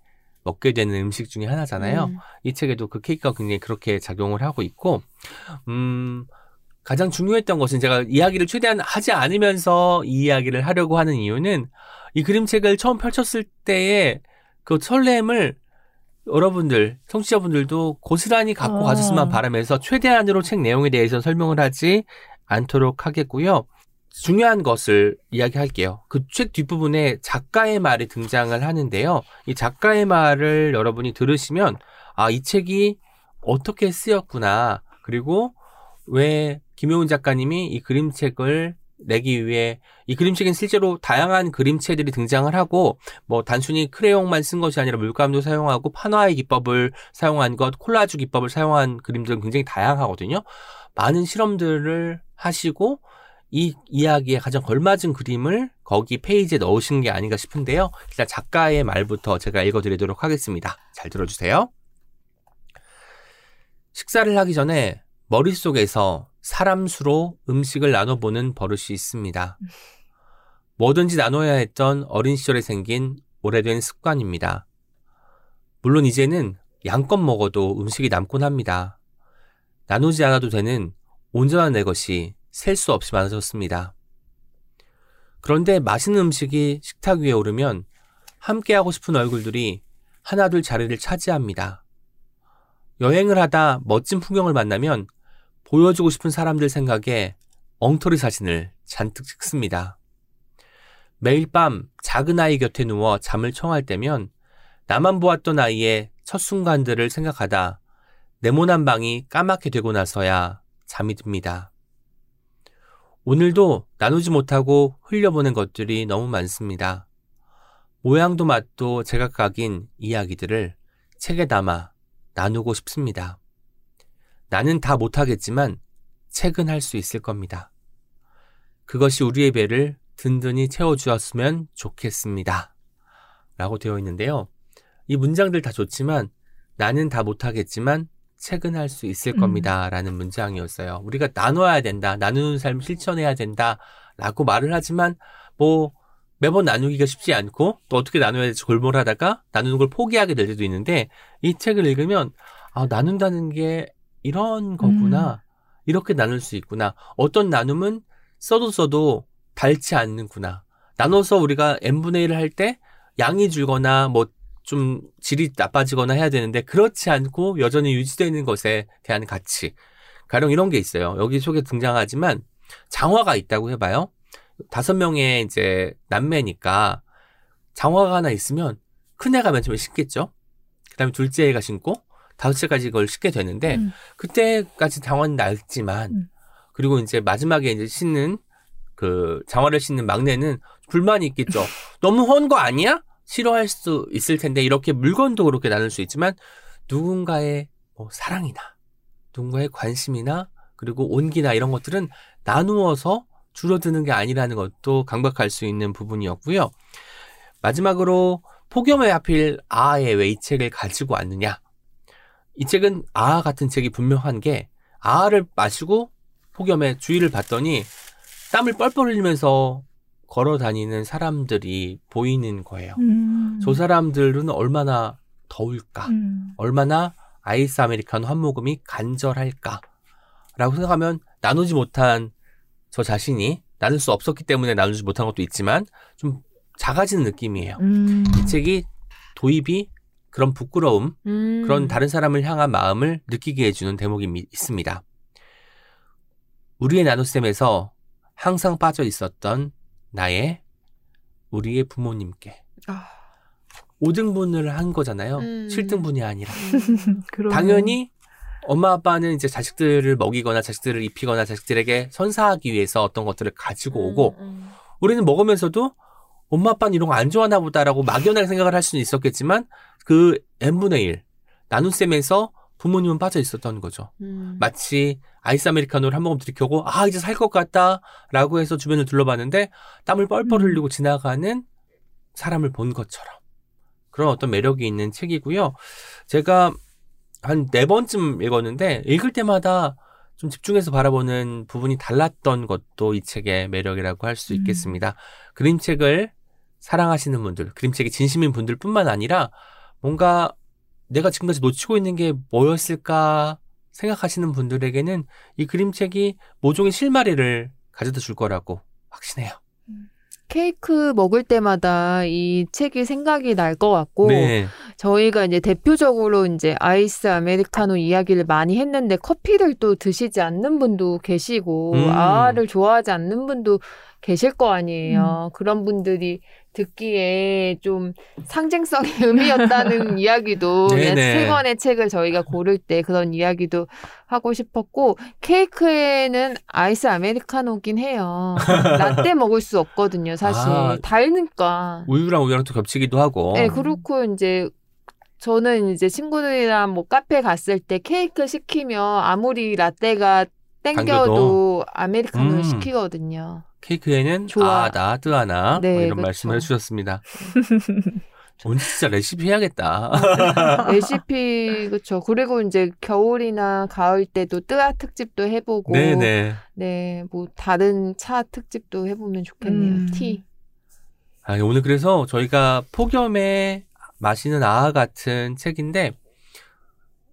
[SPEAKER 1] 먹게 되는 음식 중에 하나잖아요.
[SPEAKER 3] 음.
[SPEAKER 1] 이 책에도 그 케이크가 굉장히 그렇게 작용을 하고 있고, 음, 가장 중요했던 것은 제가 이야기를 최대한 하지 않으면서 이 이야기를 하려고 하는 이유는 이 그림책을 처음 펼쳤을 때의 그 설렘을 여러분들, 청취자분들도 고스란히 갖고
[SPEAKER 2] 어.
[SPEAKER 1] 가셨으면 바라면서 최대한으로 책 내용에 대해서 설명을 하지 않도록 하겠고요. 중요한 것을 이야기할게요. 그 책 뒷부분에 작가의 말이 등장을 하는데요. 이 작가의 말을 여러분이 들으시면, 아, 이 책이 어떻게 쓰였구나. 그리고 왜 김효은 작가님이 이 그림책을 내기 위해 이 그림책엔 실제로 다양한 그림체들이 등장을 하고 뭐 단순히 크레용만 쓴 것이 아니라 물감도 사용하고 판화의 기법을 사용한 것, 콜라주 기법을 사용한 그림들은 굉장히 다양하거든요. 많은 실험들을 하시고 이 이야기에 가장 걸맞은 그림을 거기 페이지에 넣으신 게 아닌가 싶은데요. 일단 작가의 말부터 제가 읽어드리도록 하겠습니다. 잘 들어주세요. 식사를 하기 전에 머릿속에서 사람 수로 음식을 나눠보는 버릇이 있습니다. 뭐든지 나눠야 했던 어린 시절에 생긴 오래된 습관입니다. 물론 이제는 양껏 먹어도 음식이 남곤 합니다. 나누지 않아도 되는 온전한 내 것이 셀 수 없이 많아졌습니다. 그런데 맛있는 음식이 식탁 위에 오르면 함께하고 싶은 얼굴들이 하나둘 자리를 차지합니다. 여행을 하다 멋진 풍경을 만나면 보여주고 싶은 사람들 생각에 엉터리 사진을 잔뜩 찍습니다. 매일 밤 작은 아이 곁에 누워 잠을 청할 때면 나만 보았던 아이의 첫 순간들을 생각하다 네모난 방이 까맣게 되고 나서야 잠이 듭니다. 오늘도 나누지 못하고 흘려보낸 것들이 너무 많습니다. 모양도 맛도 제각각인 이야기들을 책에 담아 나누고 싶습니다. 나는 다 못하겠지만 책은 할 수 있을 겁니다. 그것이 우리의 배를 든든히 채워주었으면 좋겠습니다. 라고 되어 있는데요. 이 문장들 다 좋지만 나는 다 못하겠지만 책은 할 수 있을
[SPEAKER 2] 음.
[SPEAKER 1] 겁니다. 라는 문장이었어요. 우리가 나눠야 된다. 나누는 삶 실천해야 된다. 라고 말을 하지만 뭐 매번 나누기가 쉽지 않고 또 어떻게 나눠야 될지 골몰하다가 나누는 걸 포기하게 될 때도 있는데 이 책을 읽으면 아, 나눈다는 게 이런 거구나. 이렇게 나눌 수 있구나. 어떤 나눔은 써도 써도 닳지 않는구나. 나눠서 우리가 n분의 1을 할 때 양이 줄거나 뭐 좀 질이 나빠지거나 해야 되는데 그렇지 않고 여전히 유지되는 것에 대한 가치. 가령 이런 게 있어요. 여기 속에 등장하지만 장화가 있다고 해봐요. 다섯 명의 이제 남매니까 장화가 하나 있으면 큰애가 맨 처음에 신겠죠. 그 다음에 둘째 애가 신고 다섯째까지 그걸 신게 되는데
[SPEAKER 2] 음.
[SPEAKER 1] 그때까지 장화는 낡지만
[SPEAKER 2] 음.
[SPEAKER 1] 그리고 이제 마지막에 이제 신는 그 장화를 신는 막내는 불만이 있겠죠. <laughs> 너무 헌 거 아니야? 싫어할 수 있을 텐데 이렇게 물건도 그렇게 나눌 수 있지만 누군가의 뭐 사랑이나 누군가의 관심이나 그리고 온기나 이런 것들은 나누어서 줄어드는 게 아니라는 것도 강박할 수 있는 부분이었고요. 마지막으로 폭염에 하필 아에 왜이 책을 가지고 왔느냐? 이 책은 아 같은 책이 분명한 게 아를 마시고 폭염에 주의를 봤더니 땀을 뻘뻘 흘리면서 걸어 다니는 사람들이 보이는 거예요.
[SPEAKER 2] 음.
[SPEAKER 1] 저 사람들은 얼마나 더울까?
[SPEAKER 2] 음.
[SPEAKER 1] 얼마나 아이스 아메리카노 한 모금이 간절할까? 라고 생각하면 나누지 못한 저 자신이 나눌 수 없었기 때문에 나누지 못한 것도 있지만 좀 작아지는 느낌이에요.
[SPEAKER 2] 음.
[SPEAKER 1] 이 책이 도입이 그런 부끄러움,
[SPEAKER 3] 음.
[SPEAKER 1] 그런 다른 사람을 향한 마음을 느끼게 해주는 대목이 미- 있습니다. 우리의 나눗셈에서 항상 빠져 있었던 나의 우리의 부모님께
[SPEAKER 3] 아,
[SPEAKER 1] 5등분을 한 거잖아요.
[SPEAKER 3] 음.
[SPEAKER 1] 7등분이 아니라. <laughs>
[SPEAKER 2] 그러네.
[SPEAKER 1] 당연히 엄마 아빠는 이제 자식들을 먹이거나 자식들을 입히거나 자식들에게 선사하기 위해서 어떤 것들을 가지고 오고
[SPEAKER 3] 음,
[SPEAKER 1] 우리는 먹으면서도 엄마 아빠는 이런 거 안 좋아하나 보다라고 막연하게 생각을 할 수는 있었겠지만 그 n분의 1 나눗셈에서 부모님은 빠져 있었던 거죠.
[SPEAKER 3] 음.
[SPEAKER 1] 마치 아이스 아메리카노를 한 모금 들이켜고 아 이제 살 것 같다라고 해서 주변을 둘러봤는데 땀을 뻘뻘
[SPEAKER 2] 음.
[SPEAKER 1] 흘리고 지나가는 사람을 본 것처럼 그런 어떤 매력이 있는 책이고요. 제가 한 네 번쯤 읽었는데 읽을 때마다 좀 집중해서 바라보는 부분이 달랐던 것도 이 책의 매력이라고 할수
[SPEAKER 2] 음.
[SPEAKER 1] 있겠습니다. 그림책을 사랑하시는 분들, 그림책이 진심인 분들뿐만 아니라 뭔가 내가 지금까지 놓치고 있는 게 뭐였을까 생각하시는 분들에게는 이 그림책이 모종의 실마리를 가져다 줄 거라고 확신해요.
[SPEAKER 3] 케이크 먹을 때마다 이 책이 생각이 날 것 같고
[SPEAKER 1] 네.
[SPEAKER 3] 저희가 이제 대표적으로 이제 아이스 아메리카노 이야기를 많이 했는데 커피를 또 드시지 않는 분도 계시고
[SPEAKER 1] 음.
[SPEAKER 3] 아를 좋아하지 않는 분도 계실 거 아니에요. 그런 분들이 듣기에 좀 상징성의 <laughs> 의미였다는 <laughs> 이야기도
[SPEAKER 1] 네네.
[SPEAKER 3] 세 권의 책을 저희가 고를 때 그런 이야기도 하고 싶었고 케이크에는 아이스 아메리카노긴 해요. <laughs> 라떼 먹을 수 없거든요, 사실.
[SPEAKER 1] 아.
[SPEAKER 3] 달니까.
[SPEAKER 1] 우유랑 우유랑 또 겹치기도 하고.
[SPEAKER 3] 네, 그렇고 이제 저는 이제 친구들이랑 뭐 카페 갔을 때 케이크 시키면 아무리 라떼가 땡겨도
[SPEAKER 1] 당겨도.
[SPEAKER 3] 아메리카노를
[SPEAKER 1] 음.
[SPEAKER 3] 시키거든요.
[SPEAKER 1] 케이크에는
[SPEAKER 3] 좋아.
[SPEAKER 1] 아다 뜨하나
[SPEAKER 3] 네,
[SPEAKER 1] 뭐 이런
[SPEAKER 3] 그렇죠.
[SPEAKER 1] 말씀을 해주셨습니다. <laughs> 오늘 진짜 레시피 해야겠다.
[SPEAKER 3] 레시피 그렇죠. 그리고 이제 겨울이나 가을 때도 뜨아 특집도 해보고
[SPEAKER 1] 네네.
[SPEAKER 3] 네, 뭐 다른 차 특집도 해보면 좋겠네요.
[SPEAKER 2] 음.
[SPEAKER 3] 티.
[SPEAKER 1] 아, 오늘 그래서 저희가 폭염에 마시는 아아 같은 책인데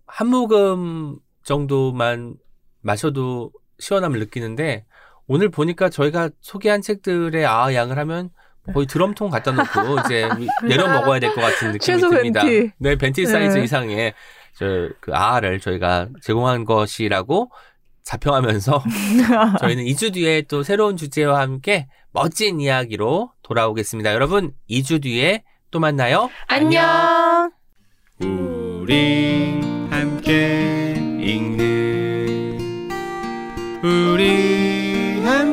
[SPEAKER 1] 한 모금 정도만 마셔도 시원함을 느끼는데 오늘 보니까 저희가 소개한 책들의 아 양을 하면 거의 드럼통 갖다 놓고 <laughs> 이제 내려 먹어야 될 것 같은 느낌이 듭니다.
[SPEAKER 2] 벤티.
[SPEAKER 1] 네, 벤티 사이즈
[SPEAKER 2] 네.
[SPEAKER 1] 이상의 저그 아를 저희가 제공한 것이라고
[SPEAKER 3] 자평하면서 <laughs> 저희는 2주 뒤에 또 새로운 주제와 함께 멋진 이야기로 돌아오겠습니다. 여러분, 2주 뒤에 또 만나요.
[SPEAKER 1] 안녕.
[SPEAKER 3] 우리 함께 읽는 우리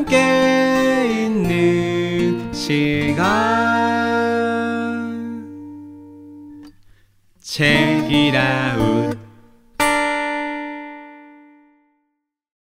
[SPEAKER 3] 함께 있는 시간. 책이라